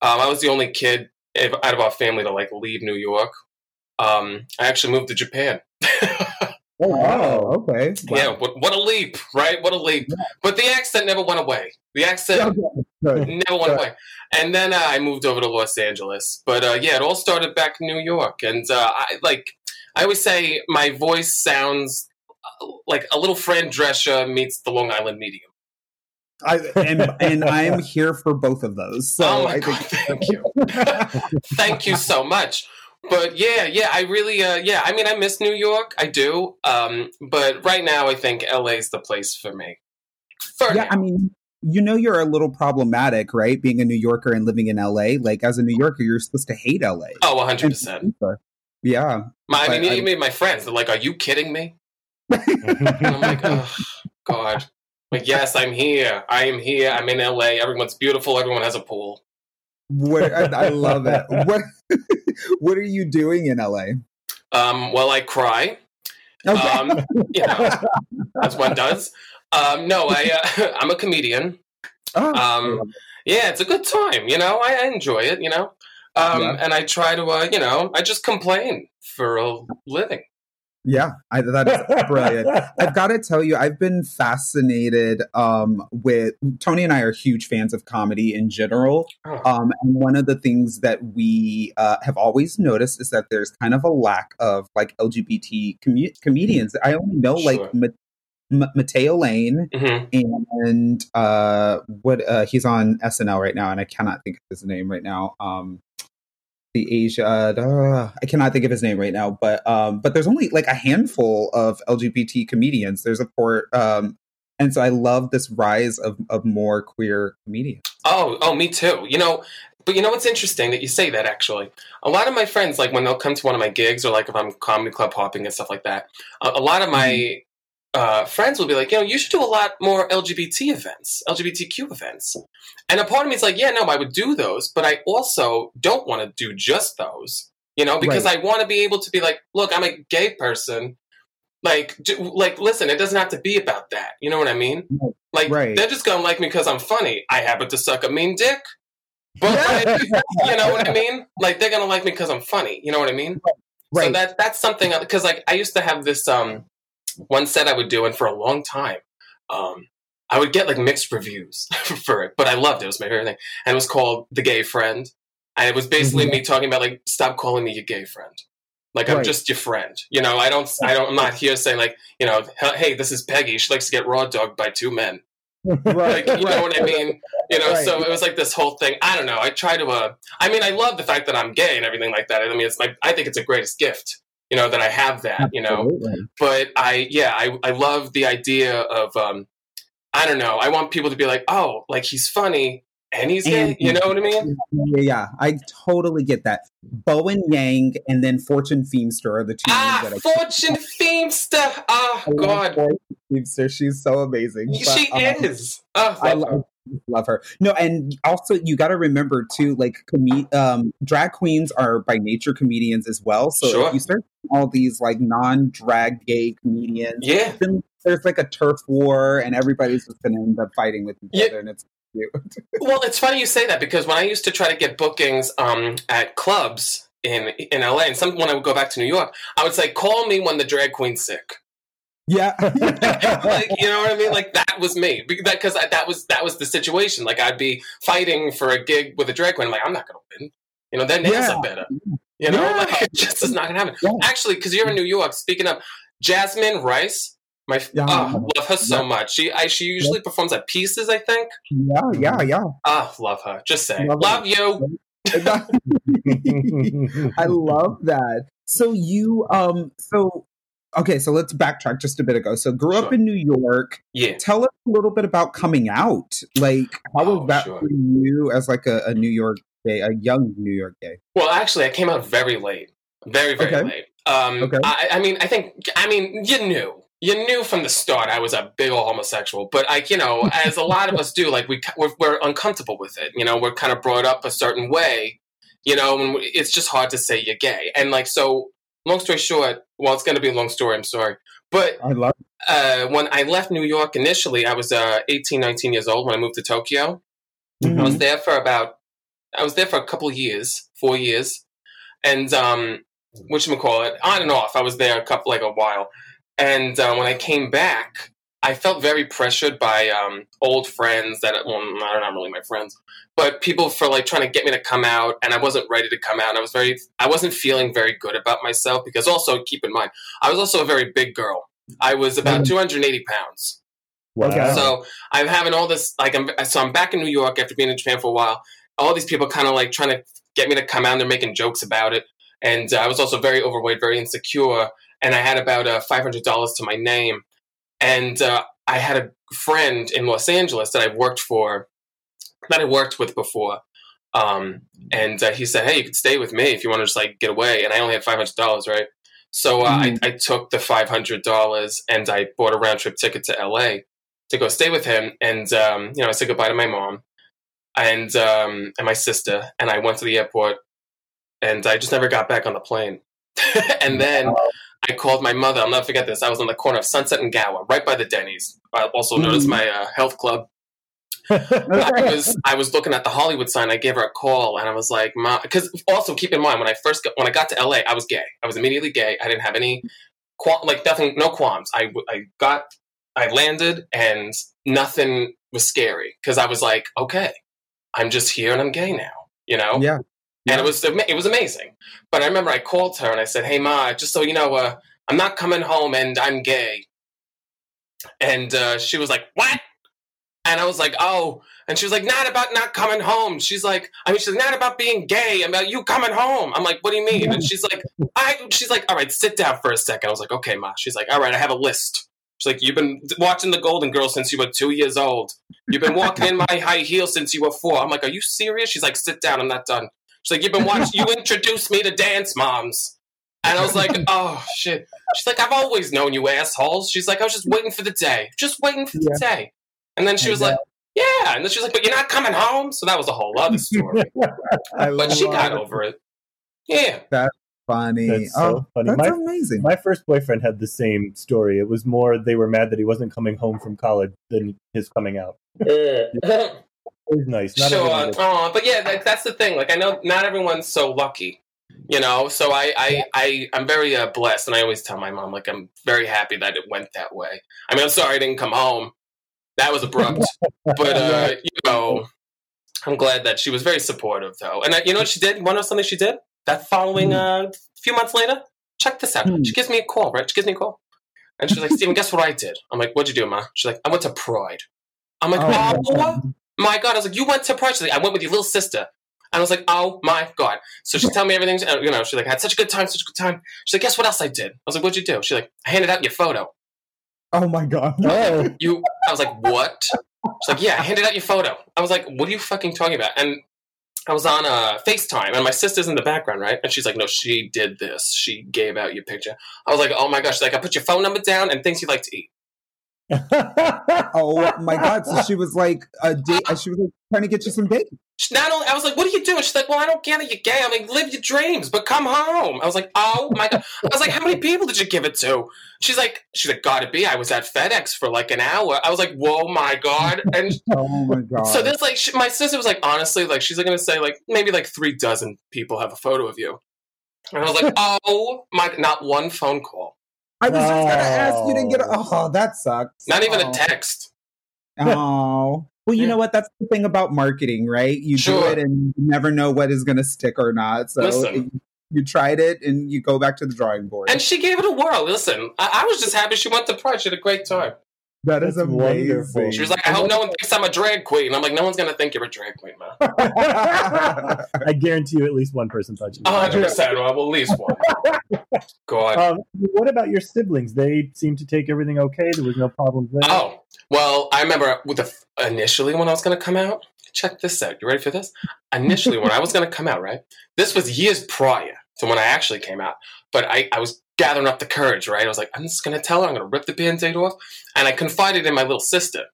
Um, I was the only kid out of our family to like leave New York. Um, I actually moved to Japan. Oh, wow. okay. Yeah, what, what a leap, right? What a leap. But the accent never went away. The accent Okay. Never went away. And then uh, I moved over to Los Angeles. But uh, yeah, it all started back in New York. And uh, I like, I always say my voice sounds uh, like a little Fran Drescher meets the Long Island medium. I, and and I'm here for both of those. So oh I god, think thank you, thank you so much. But yeah, yeah, I really, uh, yeah, I mean, I miss New York, I do. Um, but right now, I think LA's the place for me. For yeah, now. I mean, you know, you're a little problematic, right? Being a New Yorker and living in LA. Like, as a New Yorker, you're supposed to hate LA. oh, 100 percent. Yeah. My, I mean, I- even my friends, they're like, "Are you kidding me?" I'm like, "Oh God." Like, yes, I'm here. I am here. I'm in LA. Everyone's beautiful. Everyone has a pool. What, I, I love it. What What are you doing in LA? Um, well, I cry. Okay. Um, you know, as one does. Um, no, I, uh, I'm a comedian. Oh, Um, yeah, it's a good time. You know, I, I enjoy it. You know, um, Yeah. and I try to, uh, you know, I just complain for a living. Yeah, I, that is brilliant. I've got to tell you, I've been fascinated um, with Tony and I are huge fans of comedy in general. Oh. Um, and one of the things that we uh, have always noticed is that there's kind of a lack of like LGBT com- comedians. I only know Sure. like Ma- Ma- Matteo Lane hmm and uh, what uh, he's on SNL right now, and I cannot think of his name right now. Um, the Asia, uh, I cannot think of his name right now, but um, but there's only like a handful of LGBT comedians. There's a port, um, and so I love this rise of of more queer comedians. Oh, oh, me too. You know, but you know what's interesting that you say that actually. A lot of my friends, like when they'll come to one of my gigs or like if I'm comedy club hopping and stuff like that, a, a lot of my uh, friends will be like, you know, you should do a lot more LGBT events, LGBTQ events. And a part of me is like, yeah, no, I would do those, but I also don't want to do just those, you know, because I want to be able to be like, look, I'm a gay person. Like, do, like, listen, it doesn't have to be about that. You know what I mean? Like, Right. they're just gonna like me because I'm funny. I happen to suck a mean dick, but like, you know what I mean? Like, they're gonna like me because I'm funny. You know what I mean? So Right. that that's something because like I used to have this um one set I would do, and for a long time, um, I would get like mixed reviews for it, but I loved it. It was my favorite thing, and it was called "The Gay Friend," and it was basically me talking about like, stop calling me your gay friend. Like I'm just your friend, you know. I don't, I don't. I'm not here saying like, you know, hey, this is Peggy. She likes to get raw dogged by two men. right. Like, you know what I mean? You know, Right. so it was like this whole thing. I don't know. I try to. Uh, I mean, I love the fact that I'm gay and everything like that. I mean, it's my. I think it's a greatest gift. You know that I have that. You know, Absolutely. but I yeah I I love the idea of um I don't know I want people to be like oh like he's funny and he's gay. You know what I mean? Yeah, yeah, I totally get that. Bowen Yang and then Fortune Feimster are the two Ah, that I Fortune Feimster. Oh I God, Fortune Feimster. She's so amazing. she But, um, is. Oh, I love. Love, her. No, and also you got to remember too, like com- um, drag queens are by nature comedians as well. So Sure. if you start all these like non-drag gay comedians, Yeah. there's like a turf war, and everybody's just going to end up fighting with each Yeah. other, and it's cute. Well, it's funny you say that because when I used to try to get bookings um, at clubs in in LA, and some when I would go back to New York, I would say, "Call me when the drag queen's sick." Yeah, like you know what I mean? Like that was me because that, that was that was the situation. Like I'd be fighting for a gig with a drag queen. I'm like, I'm not gonna win. You know, their nails Yeah. are better. You know, Yeah. like it just is not gonna happen. Yeah. Actually, because you're in New York. Speaking of Jasmine Rice. My Yeah. oh, love her so Yeah. much. She I, she usually performs at pieces. I think. yeah, yeah, yeah. Ah, love her. Just say Love love, you. I love that. So you um so okay, so let's backtrack just a bit ago. So grew up in New York. Yeah. Tell us a little bit about coming out. Like how Oh, was that sure. for you as like a, a New York gay, a young New York gay? Well, actually, I came out very late, very very Okay. late. Um, Okay. I, I mean, I think, I mean, you knew, you knew from the start I was a big old homosexual. But I, you know, as a lot of us do, like we we're, we're uncomfortable with it. You know, we're kind of brought up a certain way. You know, and it's just hard to say you're gay. And like, so long story short, well, it's going to be a long story. I'm sorry, but I love uh, when I left New York initially, I was uh, 18, 19 years old when I moved to Tokyo. Mm-hmm. I was there for about I was there for a couple years, four years, and um, what you call it, on and off. I was there a couple like a while, and uh, when I came back, I felt very pressured by um, old friends that well, they're not really my friends, but people for like trying to get me to come out, and I wasn't ready to come out. And I was very, I wasn't feeling very good about myself because also keep in mind, I was also a very big girl. I was about 280 pounds. Okay. So I'm having all this like I'm so I'm back in New York after being in Japan for a while. All these people kind of like trying to get me to come out. and They're making jokes about it, and uh, I was also very overweight, very insecure, and I had about uh, five hundred dollars to my name, and uh, I had a friend in Los Angeles that I worked for, that I worked with before. Um, and uh, he said, "Hey, you could stay with me if you want to just like get away." And I only had five hundred dollars, right? So uh, I, I took the five hundred dollars and I bought a round trip ticket to LA to go stay with him. And um, you know, I said goodbye to my mom and um, and my sister, and I went to the airport, and I just never got back on the plane. and then I called my mother. I'll never forget this. I was on the corner of Sunset and Gower, right by the Denny's, also known as my uh, health club. I was I was looking at the Hollywood sign. I gave her a call, and I was like, "Mom," because also keep in mind when I first got, when I got to LA, I was gay. I was immediately gay. I didn't have any qual- like nothing, no qualms. I I got I landed, and nothing was scary because I was like, okay, I'm just here and I'm gay now, you know. Yeah. And it was it was amazing. But I remember I called her and I said, "Hey, ma, just so you know, uh, I'm not coming home and I'm gay." And uh, she was like, "What?" And I was like, "Oh." And she was like, "Not about not coming home." She's like, "I mean, she's not about being gay. About you coming home." I'm like, "What do you mean?" And she's like, "I." She's like, "All right, sit down for a second. I was like, "Okay, ma." She's like, "All right, I have a list." She's like, "You've been watching The Golden Girls since you were two years old. You've been walking in my high heels since you were four. I'm like, "Are you serious?" She's like, "Sit down. I'm not done." She's like, "You've been watching. You introduced me to dance moms." And I was like, "Oh shit." She's like, "I've always known you assholes." She's like, "I was just waiting for the day, just waiting for the day." And then she was like, "Yeah." And then she was like, "But you're not coming home." So that was a whole other story. I but she got it. over it. Yeah. That's funny. That's oh, so funny. that's My- amazing. My first boyfriend had the same story. It was more they were mad that he wasn't coming home from college than his coming out. It was nice. Not sure. everybody- but yeah, that, that's the thing. Like, I know not everyone's so lucky, you know. So I, I, I, I'm very uh, blessed, and I always tell my mom, like, I'm very happy that it went that way. I mean, I'm sorry I didn't come home. That was abrupt, but uh, you know, I'm glad that she was very supportive, though. And uh, you know what she did? You want to know something she did? That following uh, few months later, check this out. Hmm. She gives me a call, right? She gives me a call, and she's like, "Steven, guess what I did?" I'm like, "What'd you do, ma?" She's like, "I went to Pride." I'm like, Oh, "Oh, my god!" I was like, "You went to Pride?" She's like, "I went with your little sister." And I was like, "Oh my god!" So she's telling me everything. uh, You know, she's like, "I had such a good time, such a good time." She's like, "Guess what else I did?" I was like, "What'd you do?" She's like, "I handed out your photo." oh my god. Oh, You, I was like, "What?" She's like, yeah, I handed out your photo. I was like, what are you fucking talking about? And I was on uh, FaceTime and my sister's in the background, right? And she's like, no, she did this. She gave out your picture. I was like, oh my gosh. She's like, I put your phone number down and things you like to eat. Oh, oh my god! So she was like a date. She was like trying to get you some. She not only, I was like, what are you doing? She's like, well, I don't get it. You're gay. I mean, live your dreams, but come home. I was like, oh my God. I was like, how many people did you give it to? She's like, she's like, gotta be. I was at FedEx for like an hour. I was like, whoa, my God. And Oh my god! so there's like, she, my sister was like, honestly, like, she's like gonna say, like, maybe like three dozen people have a photo of you. And I was like, oh my, not one phone call, I was just gonna ask you didn't get. A, oh, that sucks. not even oh. a text. Oh. Well, you Yeah. know what? That's the thing about marketing, right? You Sure. do it and you never know what is going to stick or not. So Listen. you tried it and you go back to the drawing board. And she gave it a whirl. Listen, I, I was just happy she went to Pride. She had a great time. That is That's amazing. wonderful. She was like, I hope no one thinks I'm a drag queen. I'm like, no one's gonna think you're a drag queen, man. I guarantee you, at least one person thought you. A hundred percent. Well, at least one. God. Um, what about your siblings? They seem to take everything okay. There was no problems there. Oh, well, I remember with the initially when I was going to come out. Check this out. You ready for this? Initially, when I was going to come out, right? This was years prior to when I actually came out. But I, I was gathering up the courage, right? I was like, I'm just going to tell her. I'm going to rip the band-aid off. And I confided in my little sister.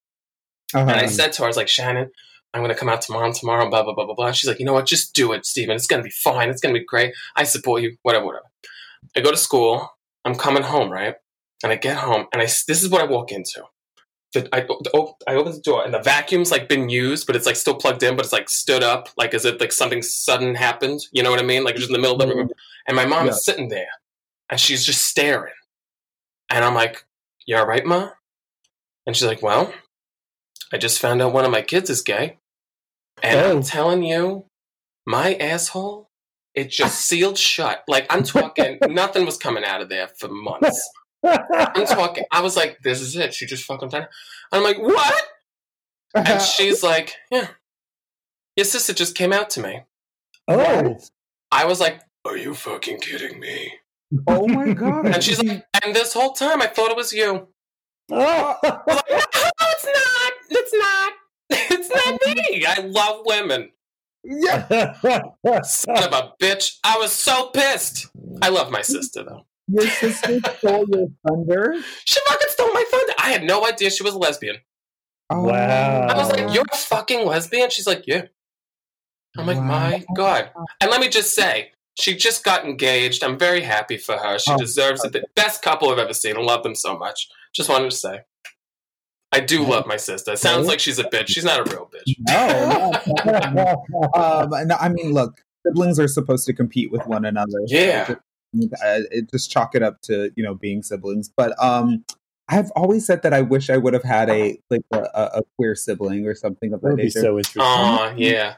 Uh-huh. And I said to her, I was like, Shannon, I'm going to come out to mom tomorrow, blah, blah, blah, blah, blah. She's like, you know what? Just do it, Steven. It's going to be fine. It's going to be great. I support you, whatever, whatever. I go to school. I'm coming home, right? And I get home, and I this is what I walk into. The, I, the, I open the door, and the vacuum's like been used, but it's like still plugged in, but it's like stood up, like as if like something sudden happened. You know what I mean? Like just in the middle of the room. And my mom Yeah. is sitting there, and she's just staring. And I'm like, "You all right, ma?" And she's like, "Well, I just found out one of my kids is gay, and Oh. I'm telling you, my asshole, it just sealed shut. Like I'm talking, nothing was coming out of there for months. I'm talking. I was like, "This is it." She just fucking it. I'm like, "What?" And she's like, "Yeah, your sister just came out to me." oh, I was like, "Are you fucking kidding me?" Oh my god! And she's like, "And this whole time, I thought it was you." oh. Like, "No, it's not. It's not. It's not me. I love women." yeah, Son of a bitch. I was so pissed. I love my sister though. your sister stole your thunder. She fucking stole my thunder. I had no idea she was a lesbian. Oh, Wow. I was like, "You're a fucking lesbian?" She's like, "Yeah." I'm like, Wow. "My god!" And let me just say, she just got engaged. I'm very happy for her. She Oh. deserves it. The best couple I've ever seen. I love them so much. Just wanted to say, I do love my sister. It sounds like she's a bitch. She's not a real bitch. No, no. um, no, I mean, look, siblings are supposed to compete with one another. Yeah. uh, it just chalk it up to you know being siblings. But um, I've always said that I wish I would have had a like a, a a queer sibling or something of That that would be nature. so interesting. Aw, yeah.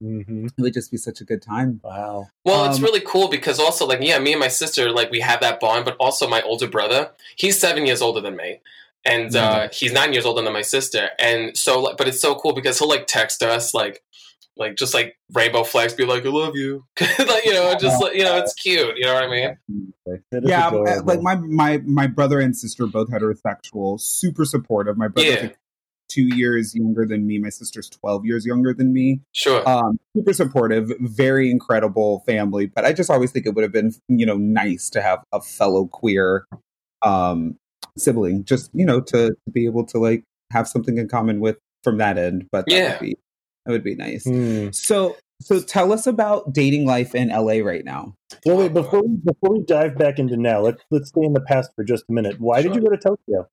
Hmm it would just be such a good time. Wow. Well, it's Um, really cool because also, like, yeah, me and my sister, like, we have that bond, but also my older brother, he's seven years older than me. And uh, he's nine years older than my sister. And so, like, but it's so cool because he'll, like, text us, like, like just like rainbow flags, be like, I love you. like, you know, just, like, you know, it's cute. You know what I mean? Yeah, uh, adorable. like my my my brother and sister both heterosexual, super supportive. My brother's Yeah. Like two years younger than me. My sister's twelve years younger than me. Sure. um, super supportive, very incredible family. But I just always think it would have been, you know, nice to have a fellow queer um, sibling, just you know, to, to be able to like have something in common with from that end. But that Yeah. would be that would be nice. Hmm. So, so tell us about dating life in LA right now. Well, wait before we, before we dive back into now, let's let's stay in the past for just a minute. Why did you go to Tokyo?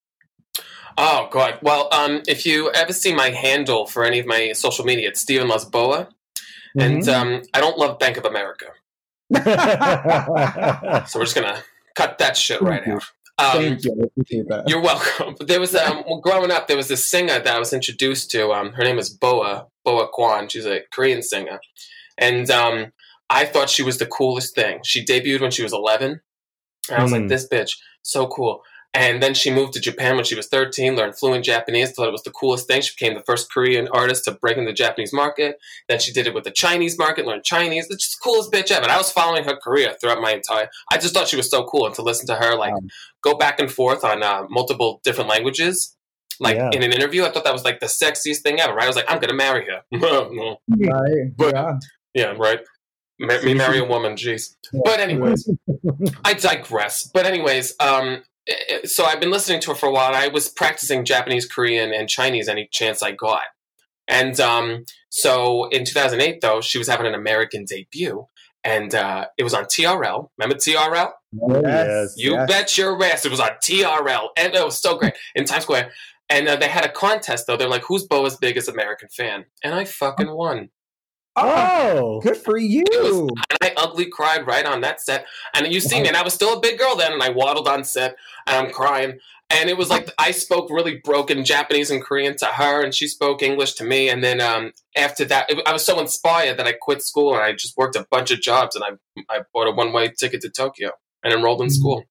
Oh God! Well, um, if you ever see my handle for any of my social media, it's Steven Loves Boa, and um, I don't love Bank of America, so we're just gonna cut that shit right you. out. Um, Thank you. You're welcome. There was um, well, growing up, there was this singer that I was introduced to. Um, her name is Boa Boa Kwon. She's a Korean singer, and um, I thought she was the coolest thing. She debuted when she was 11, and I was Hmm. like, "This bitch, so cool." And then she moved to Japan when she was 13, learned fluent Japanese, thought it was the coolest thing. She became the first Korean artist to break into the Japanese market. Then she did it with the Chinese market, learned Chinese. It's just the coolest bitch ever. And I was following her career throughout my entire. I just thought she was so cool, and to listen to her like Wow. go back and forth on uh, multiple different languages like Yeah. in an interview. I thought that was like the sexiest thing ever. Right? I was like, I'm gonna marry her. Right. But- yeah. Yeah, right. Me marry a woman, jeez. But anyways, I digress. But anyways, um, so I've been listening to her for a while. And I was practicing Japanese, Korean, and Chinese any chance I got. And um, so in 2008, though, she was having an American debut, and uh, it was on TRL. Remember TRL? Oh, Yes. yes. You Yes. bet your ass. It was on TRL, and it was so great in Times Square. And uh, they had a contest though. They're like, "Who's Boa's biggest American fan?" And I fucking won. Oh, Good for you. was- And I ugly cried right on that set. And you see me, and I was still a big girl then, and I waddled on set, and I'm crying. And it was like I spoke really broken Japanese and Korean to her, and she spoke English to me. And then um, after that, it, I was so inspired that I quit school and I just worked a bunch of jobs, and I I bought a one way ticket to Tokyo and enrolled in school.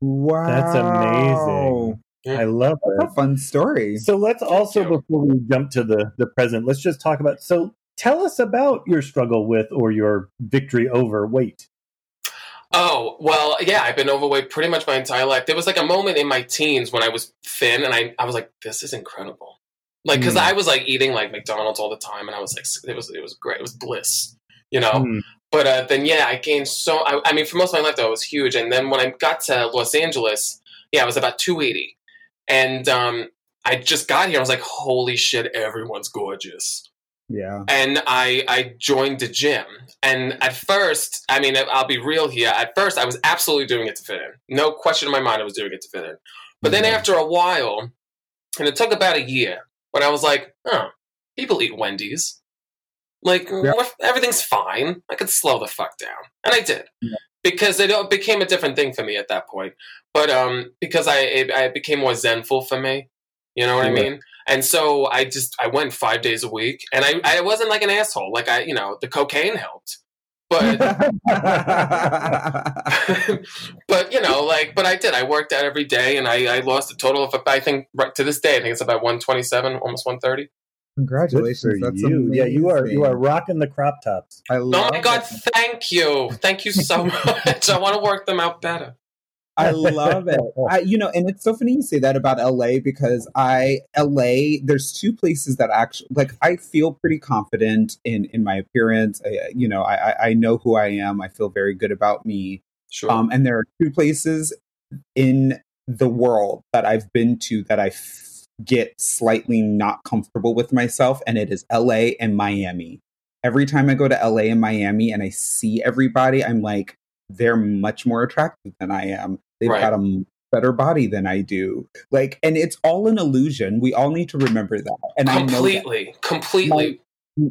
wow. That's amazing. I love That's it. a fun story. So let's also, before we jump to the, the present, let's just talk about. So tell us about your struggle with or your victory over weight. Oh, well, yeah, I've been overweight pretty much my entire life. There was like a moment in my teens when I was thin and I, I was like, this is incredible. Like, because Mm. I was like eating like McDonald's all the time and I was like, it was, it was great. It was bliss, you know? Hmm. But uh, then, yeah, I gained so, I, I mean, for most of my life, though, I was huge. And then when I got to Los Angeles, yeah, I was about 280. And um, I just got here. I was like, holy shit, everyone's gorgeous Yeah. and I I joined the gym. And at first, I mean, I'll be real here. At first, I was absolutely doing it to fit in. No question in my mind, I was doing it to fit in. But then Yeah. after a while, and it took about a year, when I was like, oh, people eat Wendy's. Like Yeah. everything's fine. I could slow the fuck down, and I did Yeah. because it became a different thing for me at that point. But um, because I it, I became more zenful for me, you know what I mean. And so I just I went five days a week, and I I wasn't like an asshole. Like I you know the cocaine helped, but but you know like but I did. I worked out every day, and I I lost a total of I think right to this day I think it's about one twenty seven, almost one thirty. Good Congratulations. for That's you. Yeah, you are you are rocking the crop tops. I Oh love my god, it. thank you, thank you so much. I want to work them out better. I love it. I, you know, and it's so funny you say that about LA because I LA. There's two places that actually like I feel pretty confident in in my appearance. I, you know, I I- I know who I am. I feel very good about me. Sure. Um, and there are two places in the world that I've been to that I f- get slightly not comfortable with myself, and it is LA and Miami. Every time I go to LA and Miami and I see everybody, I'm like, they're much more attractive than I am. They've Right. got a better body than I do. Like, and it's all an illusion. We all need to remember that. And I know that completely, completely.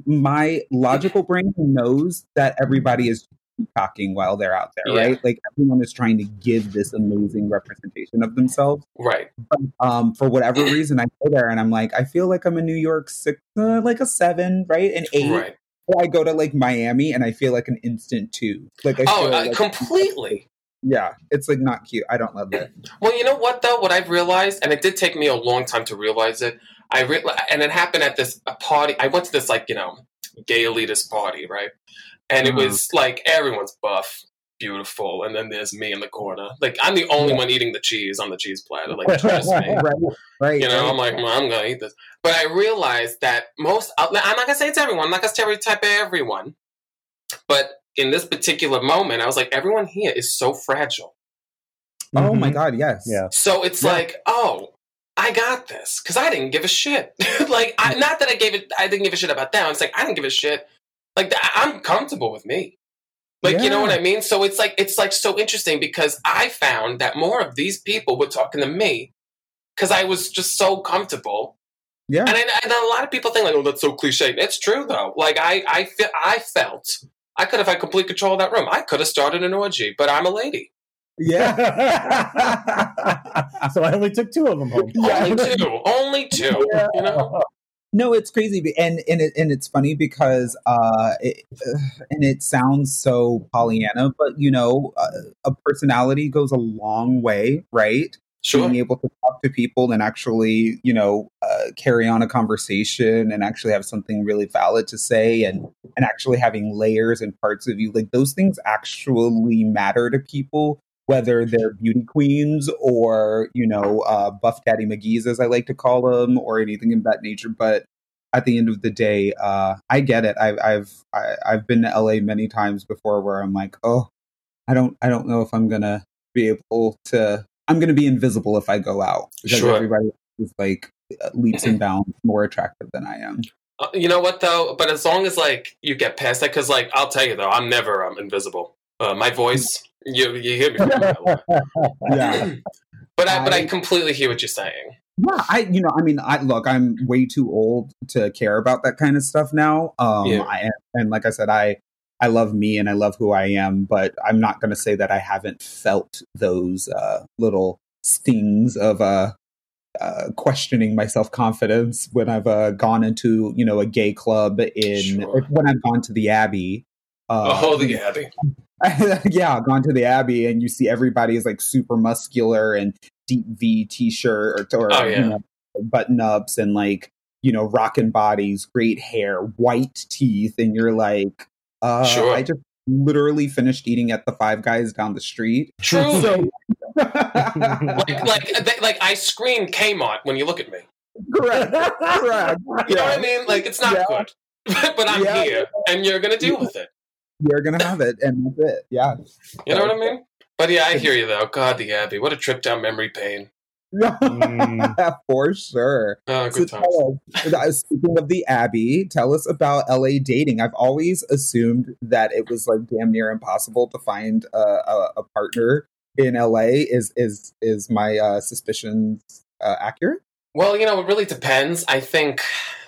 my logical brain knows that everybody is talking while they're out there, Yeah. right? Like everyone is trying to give this amazing representation of themselves. right. Um, for whatever reason, I go there and I'm like, I feel like I'm a New York six, uh, like a seven, right? An eight. Right. I go to like Miami and I feel like an instant two. Like I Oh, feel uh, like, completely. yeah, it's like not cute. I don't love it. Well, you know what though? What I've realized, and it did take me a long time to realize it. I re- and it happened at this a party. I went to this like you know gay elitist party, right? And it Uh-huh. was like everyone's buff, beautiful, and then there's me in the corner. Like I'm the only one eating the cheese on the cheese platter. Like trust me. right, right. You know, right. I'm like, well, I'm gonna eat this. But I realized that most. I'm not gonna say it's everyone. I'm not gonna stereotype everyone. But in this particular moment, I was like, everyone here is so fragile. oh my Mhm. god, yes. Yeah. So it's Yeah. like, oh, I got this because I didn't give a shit. like, I, not that I gave it, I didn't give a shit about them. It's like I didn't give a shit. Like I'm comfortable with me. Like you know what I mean? So it's like it's like so interesting because I found that more of these people were talking to me because I was just so comfortable. Yeah. And, I, and a lot of people think like, oh, that's so cliche. It's true though. Like I, I, fe- I felt I could have had complete control of that room. I could have started an orgy, but I'm a lady. Yeah. so I only took two of them home. Only two. Only two. You know. No, it's crazy, and and it, and it's funny because uh, it, uh, and it sounds so Pollyanna, but you know, uh, a personality goes a long way, right? Sure. Being able to talk to people and actually, you know, uh, carry on a conversation and actually have something really valid to say, and and actually having layers and parts of you, like those things actually matter to people. Whether they're beauty queens or you know uh, buff daddy mcgee's as i like to call them or anything of that nature but at the end of the day uh, i get it I've, I've I, i've been to la many times before where i'm like oh i don't i don't know if i'm gonna be able to i'm gonna be invisible if i go out because Sure. everybody is like leaps and bounds more attractive than i am Uh, you know what though? But as long as like you get past that, because like I'll tell you though, I'm never um, invisible. Uh, my voice, you you hear me. from a mile away. yeah but I but I I- completely hear what you're saying. Yeah, I you know, I mean, I look, I'm way too old to care about that kind of stuff now. Um Yeah. I, and like I said, I I love me and I love who I am, but I'm not going to say that I haven't felt those uh little stings of uh uh, questioning my self confidence when I've uh, gone into you know a gay club in Sure. when I've gone to the Abbey. Uh, oh, the Abbey. yeah, gone to the Abbey and you see everybody is like super muscular and deep V t-shirt or, or Oh, yeah. you know, button ups and like you know rockin' bodies, great hair, white teeth, and you're like, uh, Sure. I just literally finished eating at the Five Guys down the street. True. So, like like they, like I scream Kmart when you look at me. correct, correct. You know what I mean? Like it's not Yeah. good. but I'm Yeah. here, and you're gonna deal with it. You're gonna have it, and that's it. Yeah. You know what I mean? But yeah, I hear you though. God, the Abbey. What a trip down memory lane. Mm. For sure. Oh, So us, uh, speaking of the Abbey, tell us about LA dating. I've always assumed that it was like damn near impossible to find a, a, a partner in LA. Is is is my uh, suspicions uh, accurate? Well, you know, it really depends. I think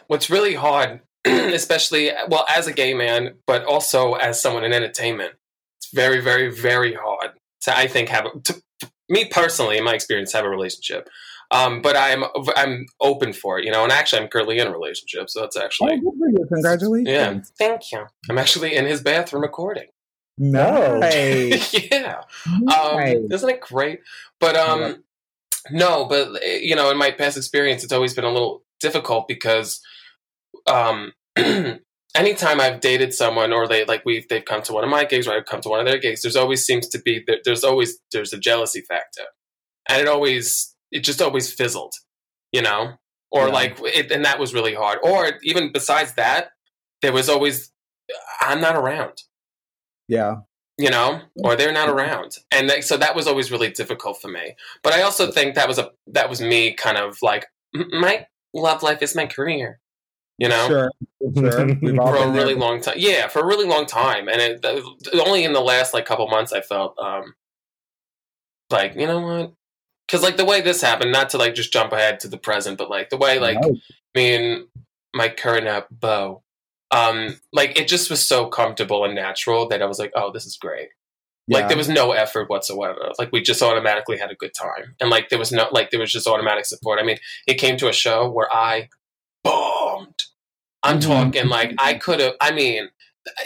what's really hard, especially well, as a gay man, but also as someone in entertainment, it's very, very, very hard to I think have to, to me personally, in my experience, have a relationship. Um, but I'm I'm open for it, you know. And actually, I'm currently in a relationship, so that's Oh, actually for you. Congratulations! yeah. Thank you. I'm actually in his bathroom recording. No, nice. yeah. Nice. Um, isn't it great? But um, no, but eh, you know, in my past experience, it's always been a little difficult because um, anytime I've dated someone or they like we they've come to one of my gigs or I've come to one of their gigs, there's always seems to be there- there's always there's a jealousy factor, and it always it just always fizzled, you know, or Yeah. like it, and that was really hard. Or even besides that, there was always I'm not around. Yeah. you know, or they're not around, and that, so that was always really difficult for me. But I also think that was a that was me kind of like "M- my love life is my career, you know, Sure. Sure. For a been there. really long time. Yeah, for a really long time, and it, the- only in the last like couple months I felt um like you know what, because like the way this happened, not to like just jump ahead to the present, but like the way like me and my current uh, beau, um, like it just was so comfortable and natural that I was like, oh, this is great. Like there was no effort whatsoever. Like we just automatically had a good time, and like there was no like there was just automatic support. I mean, it came to a show where I bombed. I'm Mhm. talking like I could have. I mean,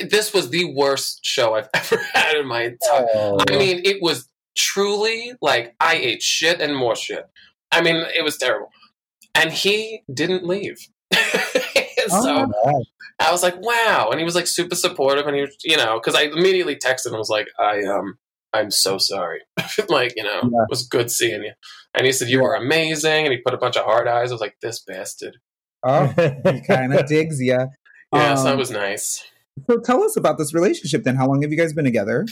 this was the worst show I've ever had in my entire. Oh. I mean, it was truly like I ate shit and more shit. I mean, it was terrible, and he didn't leave. so Oh, I was like, wow. And he was like super supportive. And he was, you know, because I immediately texted him and was like, I, um, I'm so sorry. like, you know, Yeah. it was good seeing you. And he said, You are amazing. And he put a bunch of hard eyes. I was like, This bastard. Oh, he kind of digs you. Yeah, so that Um, was nice. So tell us about this relationship then. How long have you guys been together?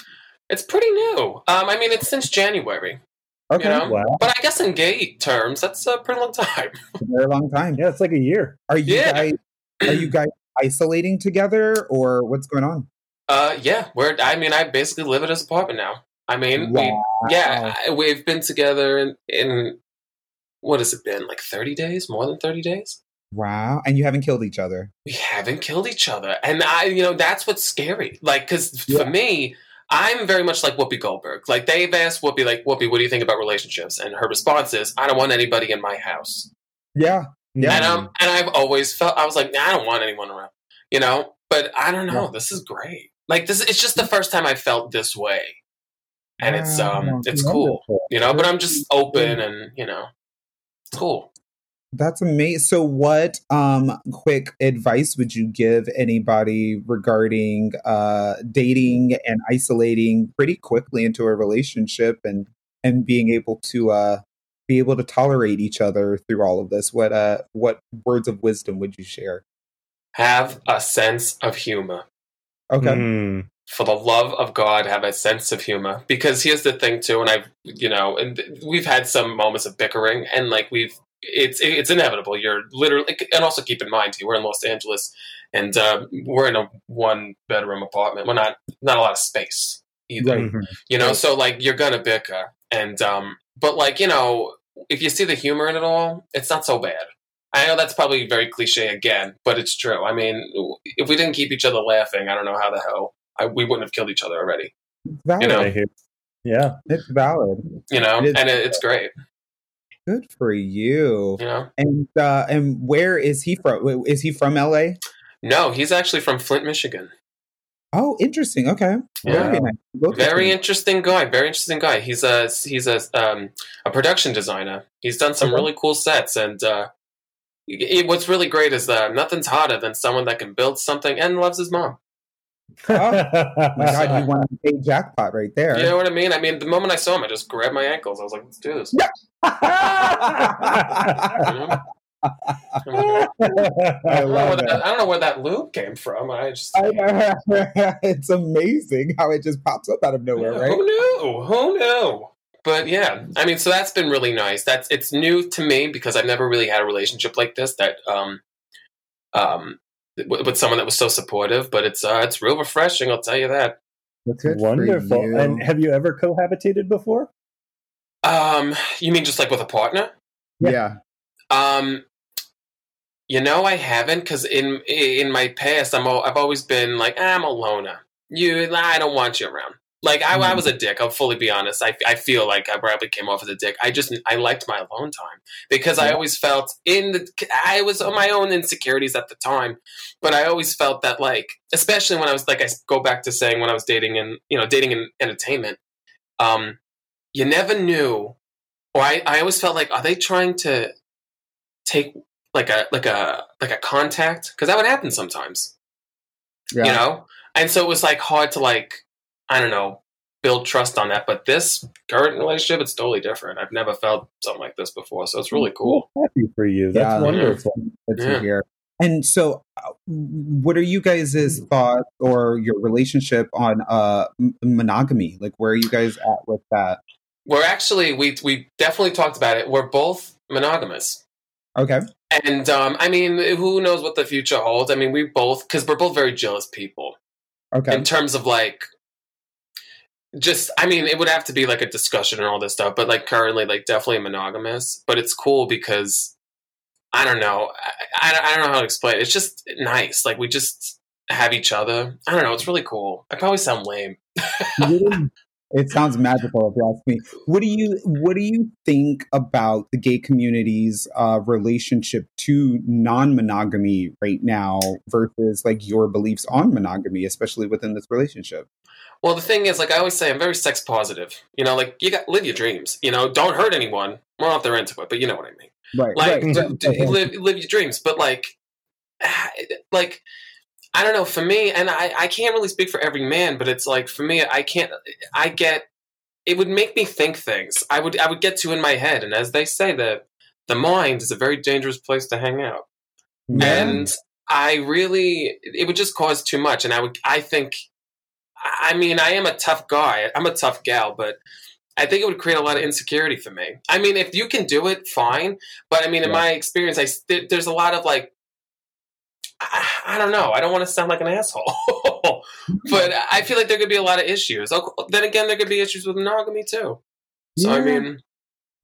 It's pretty new. Um, I mean, it's since January, Okay. you know? Wow. But I guess in gay terms, that's a pretty long time. A very long time. Yeah, it's like a year. Are you Yeah. guys are you guys isolating together or what's going on? Uh, yeah, we're, I mean, I basically live at his apartment now. I mean, we, yeah, I, we've been together in, in, what has it been, like 30 days? More than 30 days? Wow. And you haven't killed each other. we haven't killed each other. And I, you know, that's what's scary. Like, because Yeah. for me, I'm very much like Whoopi Goldberg. Like, they've asked Whoopi, like, Whoopi, what do you think about relationships? And her response is, I don't want anybody in my house. Yeah. Yeah. And, um, and I've always felt, I was like, nah, I don't want anyone around, you know? But I don't know. Yeah. This is great. Like, this, it's just the first time I felt this way. And it's, um, it's cool, you know? But I'm just open and, you know, it's cool. That's amazing. So, what um, quick advice would you give anybody regarding uh, dating and isolating pretty quickly into a relationship and and being able to uh, be able to tolerate each other through all of this? What uh, what words of wisdom would you share? Have a sense of humor. Okay. Mm. For the love of God, have a sense of humor. Because here's the thing too, and I've you know, and we've had some moments of bickering, and like we've it's it's inevitable. You're literally, and also keep in mind too, we're in Los Angeles, and uh, we're in a one bedroom apartment. We're not not a lot of space either. Right. Mhm. You know, so like you're gonna bicker, and um, but like you know, if you see the humor in it all, it's not so bad. I know that's probably very cliche again, but it's true. I mean, if we didn't keep each other laughing, I don't know how the hell I, we wouldn't have killed each other already. Valid. You know, Yeah. It's valid. You know, It is- and it, it's great. Good for you. Know, And uh, and where is he from? Is he from LA? no, he's actually from Flint, Michigan. Oh, interesting. Okay. Yeah. Very nice. Very interesting guy. Very interesting guy. He's a he's a um, a production designer. He's done some Okay. really cool sets, and uh, it, what's really great is uh, nothing's hotter than someone that can build something and loves his mom. Oh, My God, you won a jackpot right there. You know what I mean? I mean, the moment I saw him, I just grabbed my ankles. I was like, "Let's do this." You know? I I don't, know love where that. I don't know where that loop came from. I just I it's amazing how it just pops up out of nowhere, Yeah, right? Who knew? Who knew? But yeah, I mean, so that's been really nice. That's it's new to me because I've never really had a relationship like this that um um with, with someone that was so supportive. But it's uh it's real refreshing. I'll tell you that. That's Good wonderful. you. And have you ever cohabitated before? Um, you mean just like with a partner? Yeah. Um, you know, I haven't because in in my past, I'm al- I've always been like I'm a loner. You, I don't want you around. Like I, I was a dick. I'll fully be honest. I, I feel like I probably came off as a dick. I just I liked my alone time because I always felt in the I was on my own insecurities at the time, but I always felt that like especially when I was like I go back to saying when I was dating and you know dating in entertainment, um, you never knew, or I I always felt like are they trying to take like a like a like a contact because that would happen sometimes Yeah. you know and so it was like hard to like i don't know build trust on that but this current relationship it's totally different i've never felt something like this before so it's really cool Happy for you. That's Yeah. wonderful. Yeah. to hear. And so, uh, what are you guys' thoughts or your relationship on uh, m- monogamy? Like, where are you guys at with that? we're actually we we definitely talked about it we're both monogamous Okay. and um i mean who knows what the future holds i mean we both because we're both very jealous people Okay. in terms of like just i mean it would have to be like a discussion and all this stuff but like currently like definitely monogamous but it's cool because i don't know i, I, I don't know how to explain it it's just nice like we just have each other i don't know it's really cool i probably sound lame it sounds magical if you ask me. What do you What do you think about the gay community's uh, relationship to non-monogamy right now versus like your beliefs on monogamy, especially within this relationship? Well the thing is like i always say i'm very sex positive. You know like you got live your dreams you know? Don't hurt anyone. Well not if they're into it but you know what i mean. Right. like right. d- d- live live your dreams but like like i don't know for me and i i can't really speak for every man but it's like for me i can't i get it would make me think things. I would i would get to in my head and as they say the the mind is a very dangerous place to hang out. And i really it would just cause too much and i would i think i mean i am a tough guy. I'm a tough gal but i think it would create a lot of insecurity for me. I mean if you can do it fine. But i mean in Yeah. my experience I there- there's a lot of like I, I don't know. I don't want to sound like an asshole. But i feel like there could be a lot of issues. Then again there could be issues with monogamy too. So i mean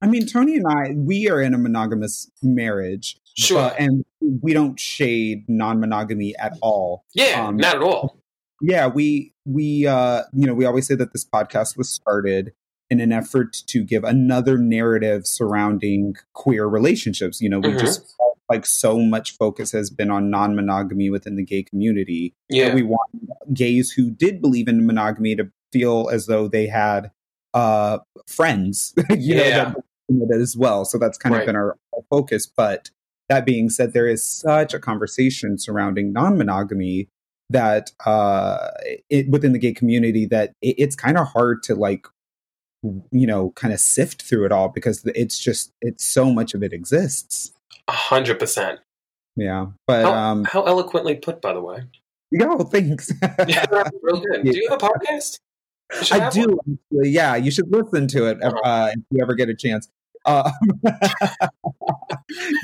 I mean, Tony and I, we are in a monogamous marriage, sure. uh, and we don't shade non-monogamy at all. yeah um, not at all Yeah, we we uh, you know we always say that this podcast was started in an effort to give another narrative surrounding queer relationships. You know, we Mhm. just felt like so much focus has been on non-monogamy within the gay community. yeah that we want gays who did believe in monogamy to feel as though they had uh friends you know that believed in it as well so that's kind Right. of been our, our focus but that being said, there is such a conversation surrounding non-monogamy that uh, it, within the gay community that it, it's kind of hard to like you know kind of sift through it all because it's just it's so much of it exists A hundred percent. yeah but How, um how eloquently put, by the way. yeah thanks Yeah, real good. Do you have a podcast? I do one. yeah you should listen to it uh, if you ever get a chance uh,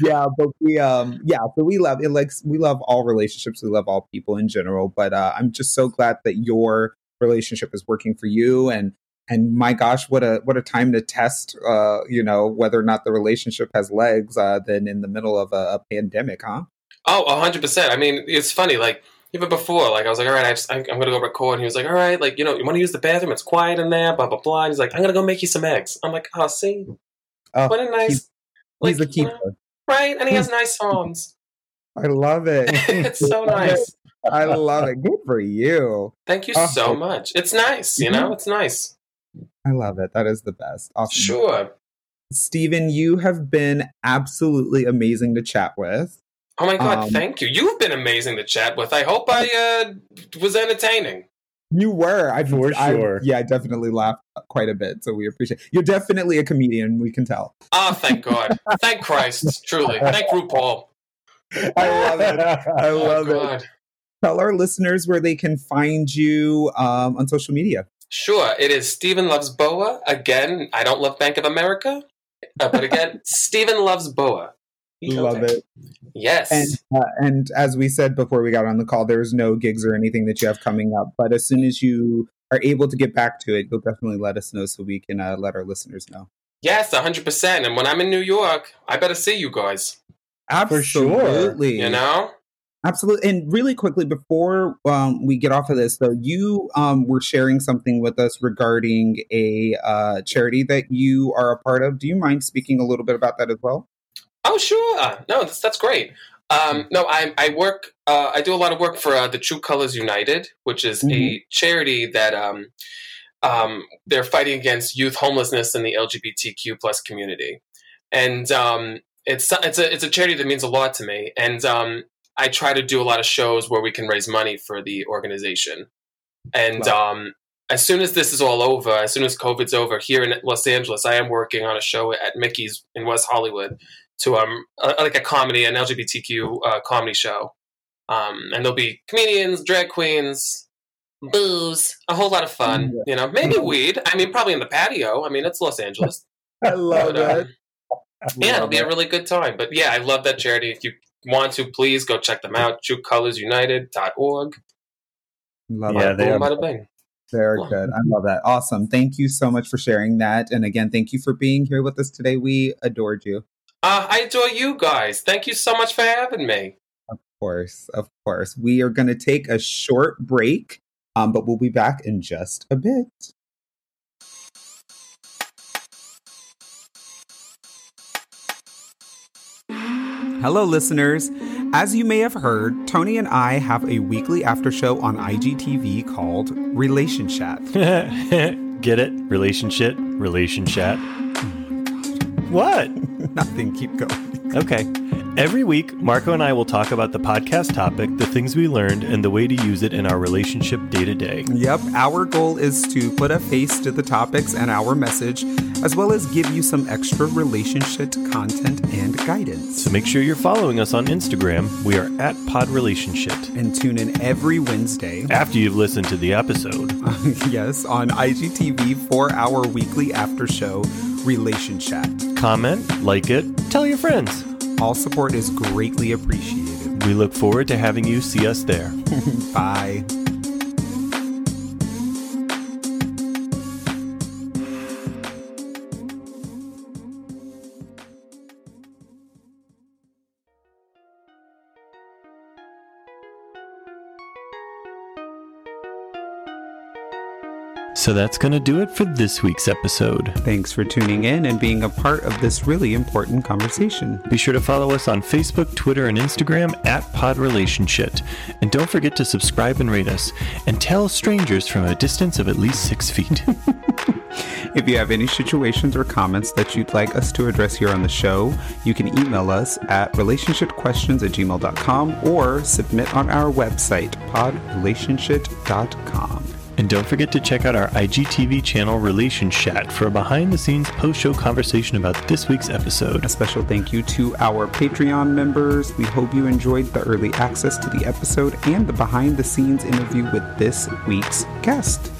yeah but we um yeah so we love it like we love all relationships we love all people in general but uh i'm just so glad that your relationship is working for you and and my gosh what a what a time to test uh you know whether or not the relationship has legs uh than in the middle of a, a pandemic huh Oh, a hundred percent. I mean, it's funny. Like even before, like I was like, all right, I just, I'm, I'm gonna go record. And he was like, all right, like you know, you want to use the bathroom? It's quiet in there. Blah blah blah. And he's like, I'm gonna go make you some eggs. I'm like, oh, see, oh, what a nice, he's, like, he's the you know, keeper right? And he has nice songs. i love it it's so nice. i love it good for you Thank you Oh. so much. It's nice. You know, it's nice. i love it that is the best awesome Sure. Steven, you have been absolutely amazing to chat with. Oh my god, Um, thank you. You've been amazing to chat with. I hope I uh, was entertaining. You were, I For I- sure. yeah, I definitely laughed quite a bit, so we appreciate. You're definitely a comedian. We can tell. Oh, thank God. thank Christ. Truly. Thank RuPaul. I love it. I Oh, love it. Tell our listeners where they can find you um, on social media. Sure. It is Steven Loves Boa. Again, I don't love Bank of America. Uh, but again, Steven Loves Boa. We love it. Yes. And uh, and as we said before we got on the call, there's no gigs or anything that you have coming up. But as soon as you are able to get back to it, you'll definitely let us know so we can uh, let our listeners know. yes, 100%. And when I'm in New York, I better see you guys. For sure. Absolutely. You know? Absolutely. And really quickly before um, we get off of this, though, you um, were sharing something with us regarding a uh, charity that you are a part of. Do you mind speaking a little bit about that as well? Oh, sure. No, that's, that's great. Um, no, I, I work, uh, I do a lot of work for uh, the True Colors United, which is a Mhm. charity that um, um, they're fighting against youth homelessness in the LGBTQ plus community. And um, it's, it's, a, it's a charity that means a lot to me. And um, I try to do a lot of shows where we can raise money for the organization. And um, as soon as this is all over, as soon as COVID's over, here in Los Angeles, I am working on a show at Mickey's in West Hollywood to um uh, like a comedy, an LGBTQ uh, comedy show. Um, and there'll be comedians, drag queens, booze, a whole lot of fun. You know, maybe weed. I mean, probably in the patio. I mean, it's Los Angeles. I love But, uh, it. yeah, it'll be a really good time. But yeah, I love that charity. If you want to, please go check them out. TrueColorsUnited.org. Love Yeah, it. they Boom, have- bada bing. Very good. I love that. Awesome. Thank you so much for sharing that. And again, thank you for being here with us today. We adored you. Uh, I adore you guys. Thank you so much for having me. Of course. Of course. We are going to take a short break, um, but we'll be back in just a bit. Hello, listeners. As you may have heard, Tony and I have a weekly after show on IGTV called Relationship. Get it? Relationship? Relation chat? What? Nothing, keep going. Okay. Every week, Marko and I will talk about the podcast topic, the things we learned, and the way to use it in our relationship day to day. Yep, our goal is to put a face to the topics and our message, as well as give you some extra relationship content and guidance. So make sure you're following us on Instagram. We are at Pod Relationship. And tune in every Wednesday, After you've listened to the episode, yes, on IGTV for our weekly after show, Relation Chat. Comment, like it, tell your friends. All support is greatly appreciated. We look forward to having you see us there. Bye. So that's going to do it for this week's episode. Thanks for tuning in and being a part of this really important conversation. Be sure to follow us on Facebook, Twitter, and Instagram at PodRelationship. And don't forget to subscribe and rate us. And tell strangers from a distance of at least six feet. If you have any situations or comments that you'd like us to address here on the show, you can email us at relationshipquestions at gmail.com or submit on our website, podrelationship.com. And don't forget to check out our IGTV channel Relation Chat for a behind the scenes post show conversation about this week's episode. A special thank you to our Patreon members. We hope you enjoyed the early access to the episode and the behind the scenes interview with this week's guest.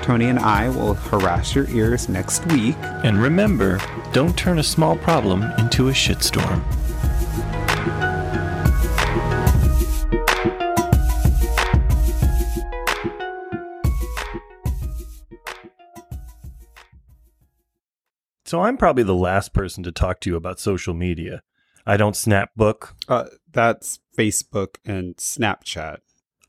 Tony and I will harass your ears next week. And remember, don't turn a small problem into a shitstorm. So I'm probably the last person to talk to you about social media. I don't snap book. Uh, that's Facebook and Snapchat.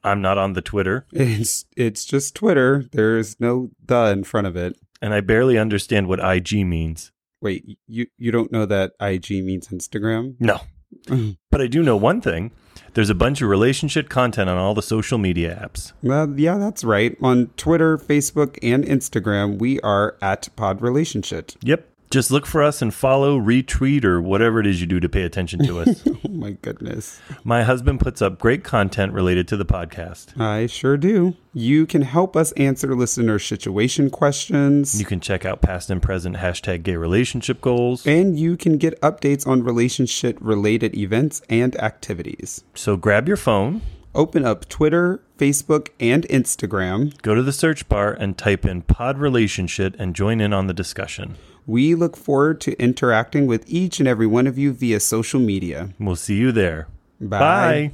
I'm not on the Twitter. It's it's just Twitter. There's no the in front of it. And I barely understand what IG means. Wait, you you don't know that IG means Instagram? No. but I do know one thing. There's a bunch of relationship content on all the social media apps. Well, yeah, that's right. On Twitter, Facebook, and Instagram, we are at Pod Relationship. Yep. Just look for us and follow, retweet, or whatever it is you do to pay attention to us. oh my goodness. My husband puts up great content related to the podcast. I sure do. You can help us answer listener situation questions. You can check out past and present hashtag gay relationship goals. And you can get updates on relationship related events and activities. So grab your phone, open up Twitter, Facebook, and Instagram. Go to the search bar and type in pod relationship and join in on the discussion. We look forward to interacting with each and every one of you via social media. We'll see you there. Bye. Bye.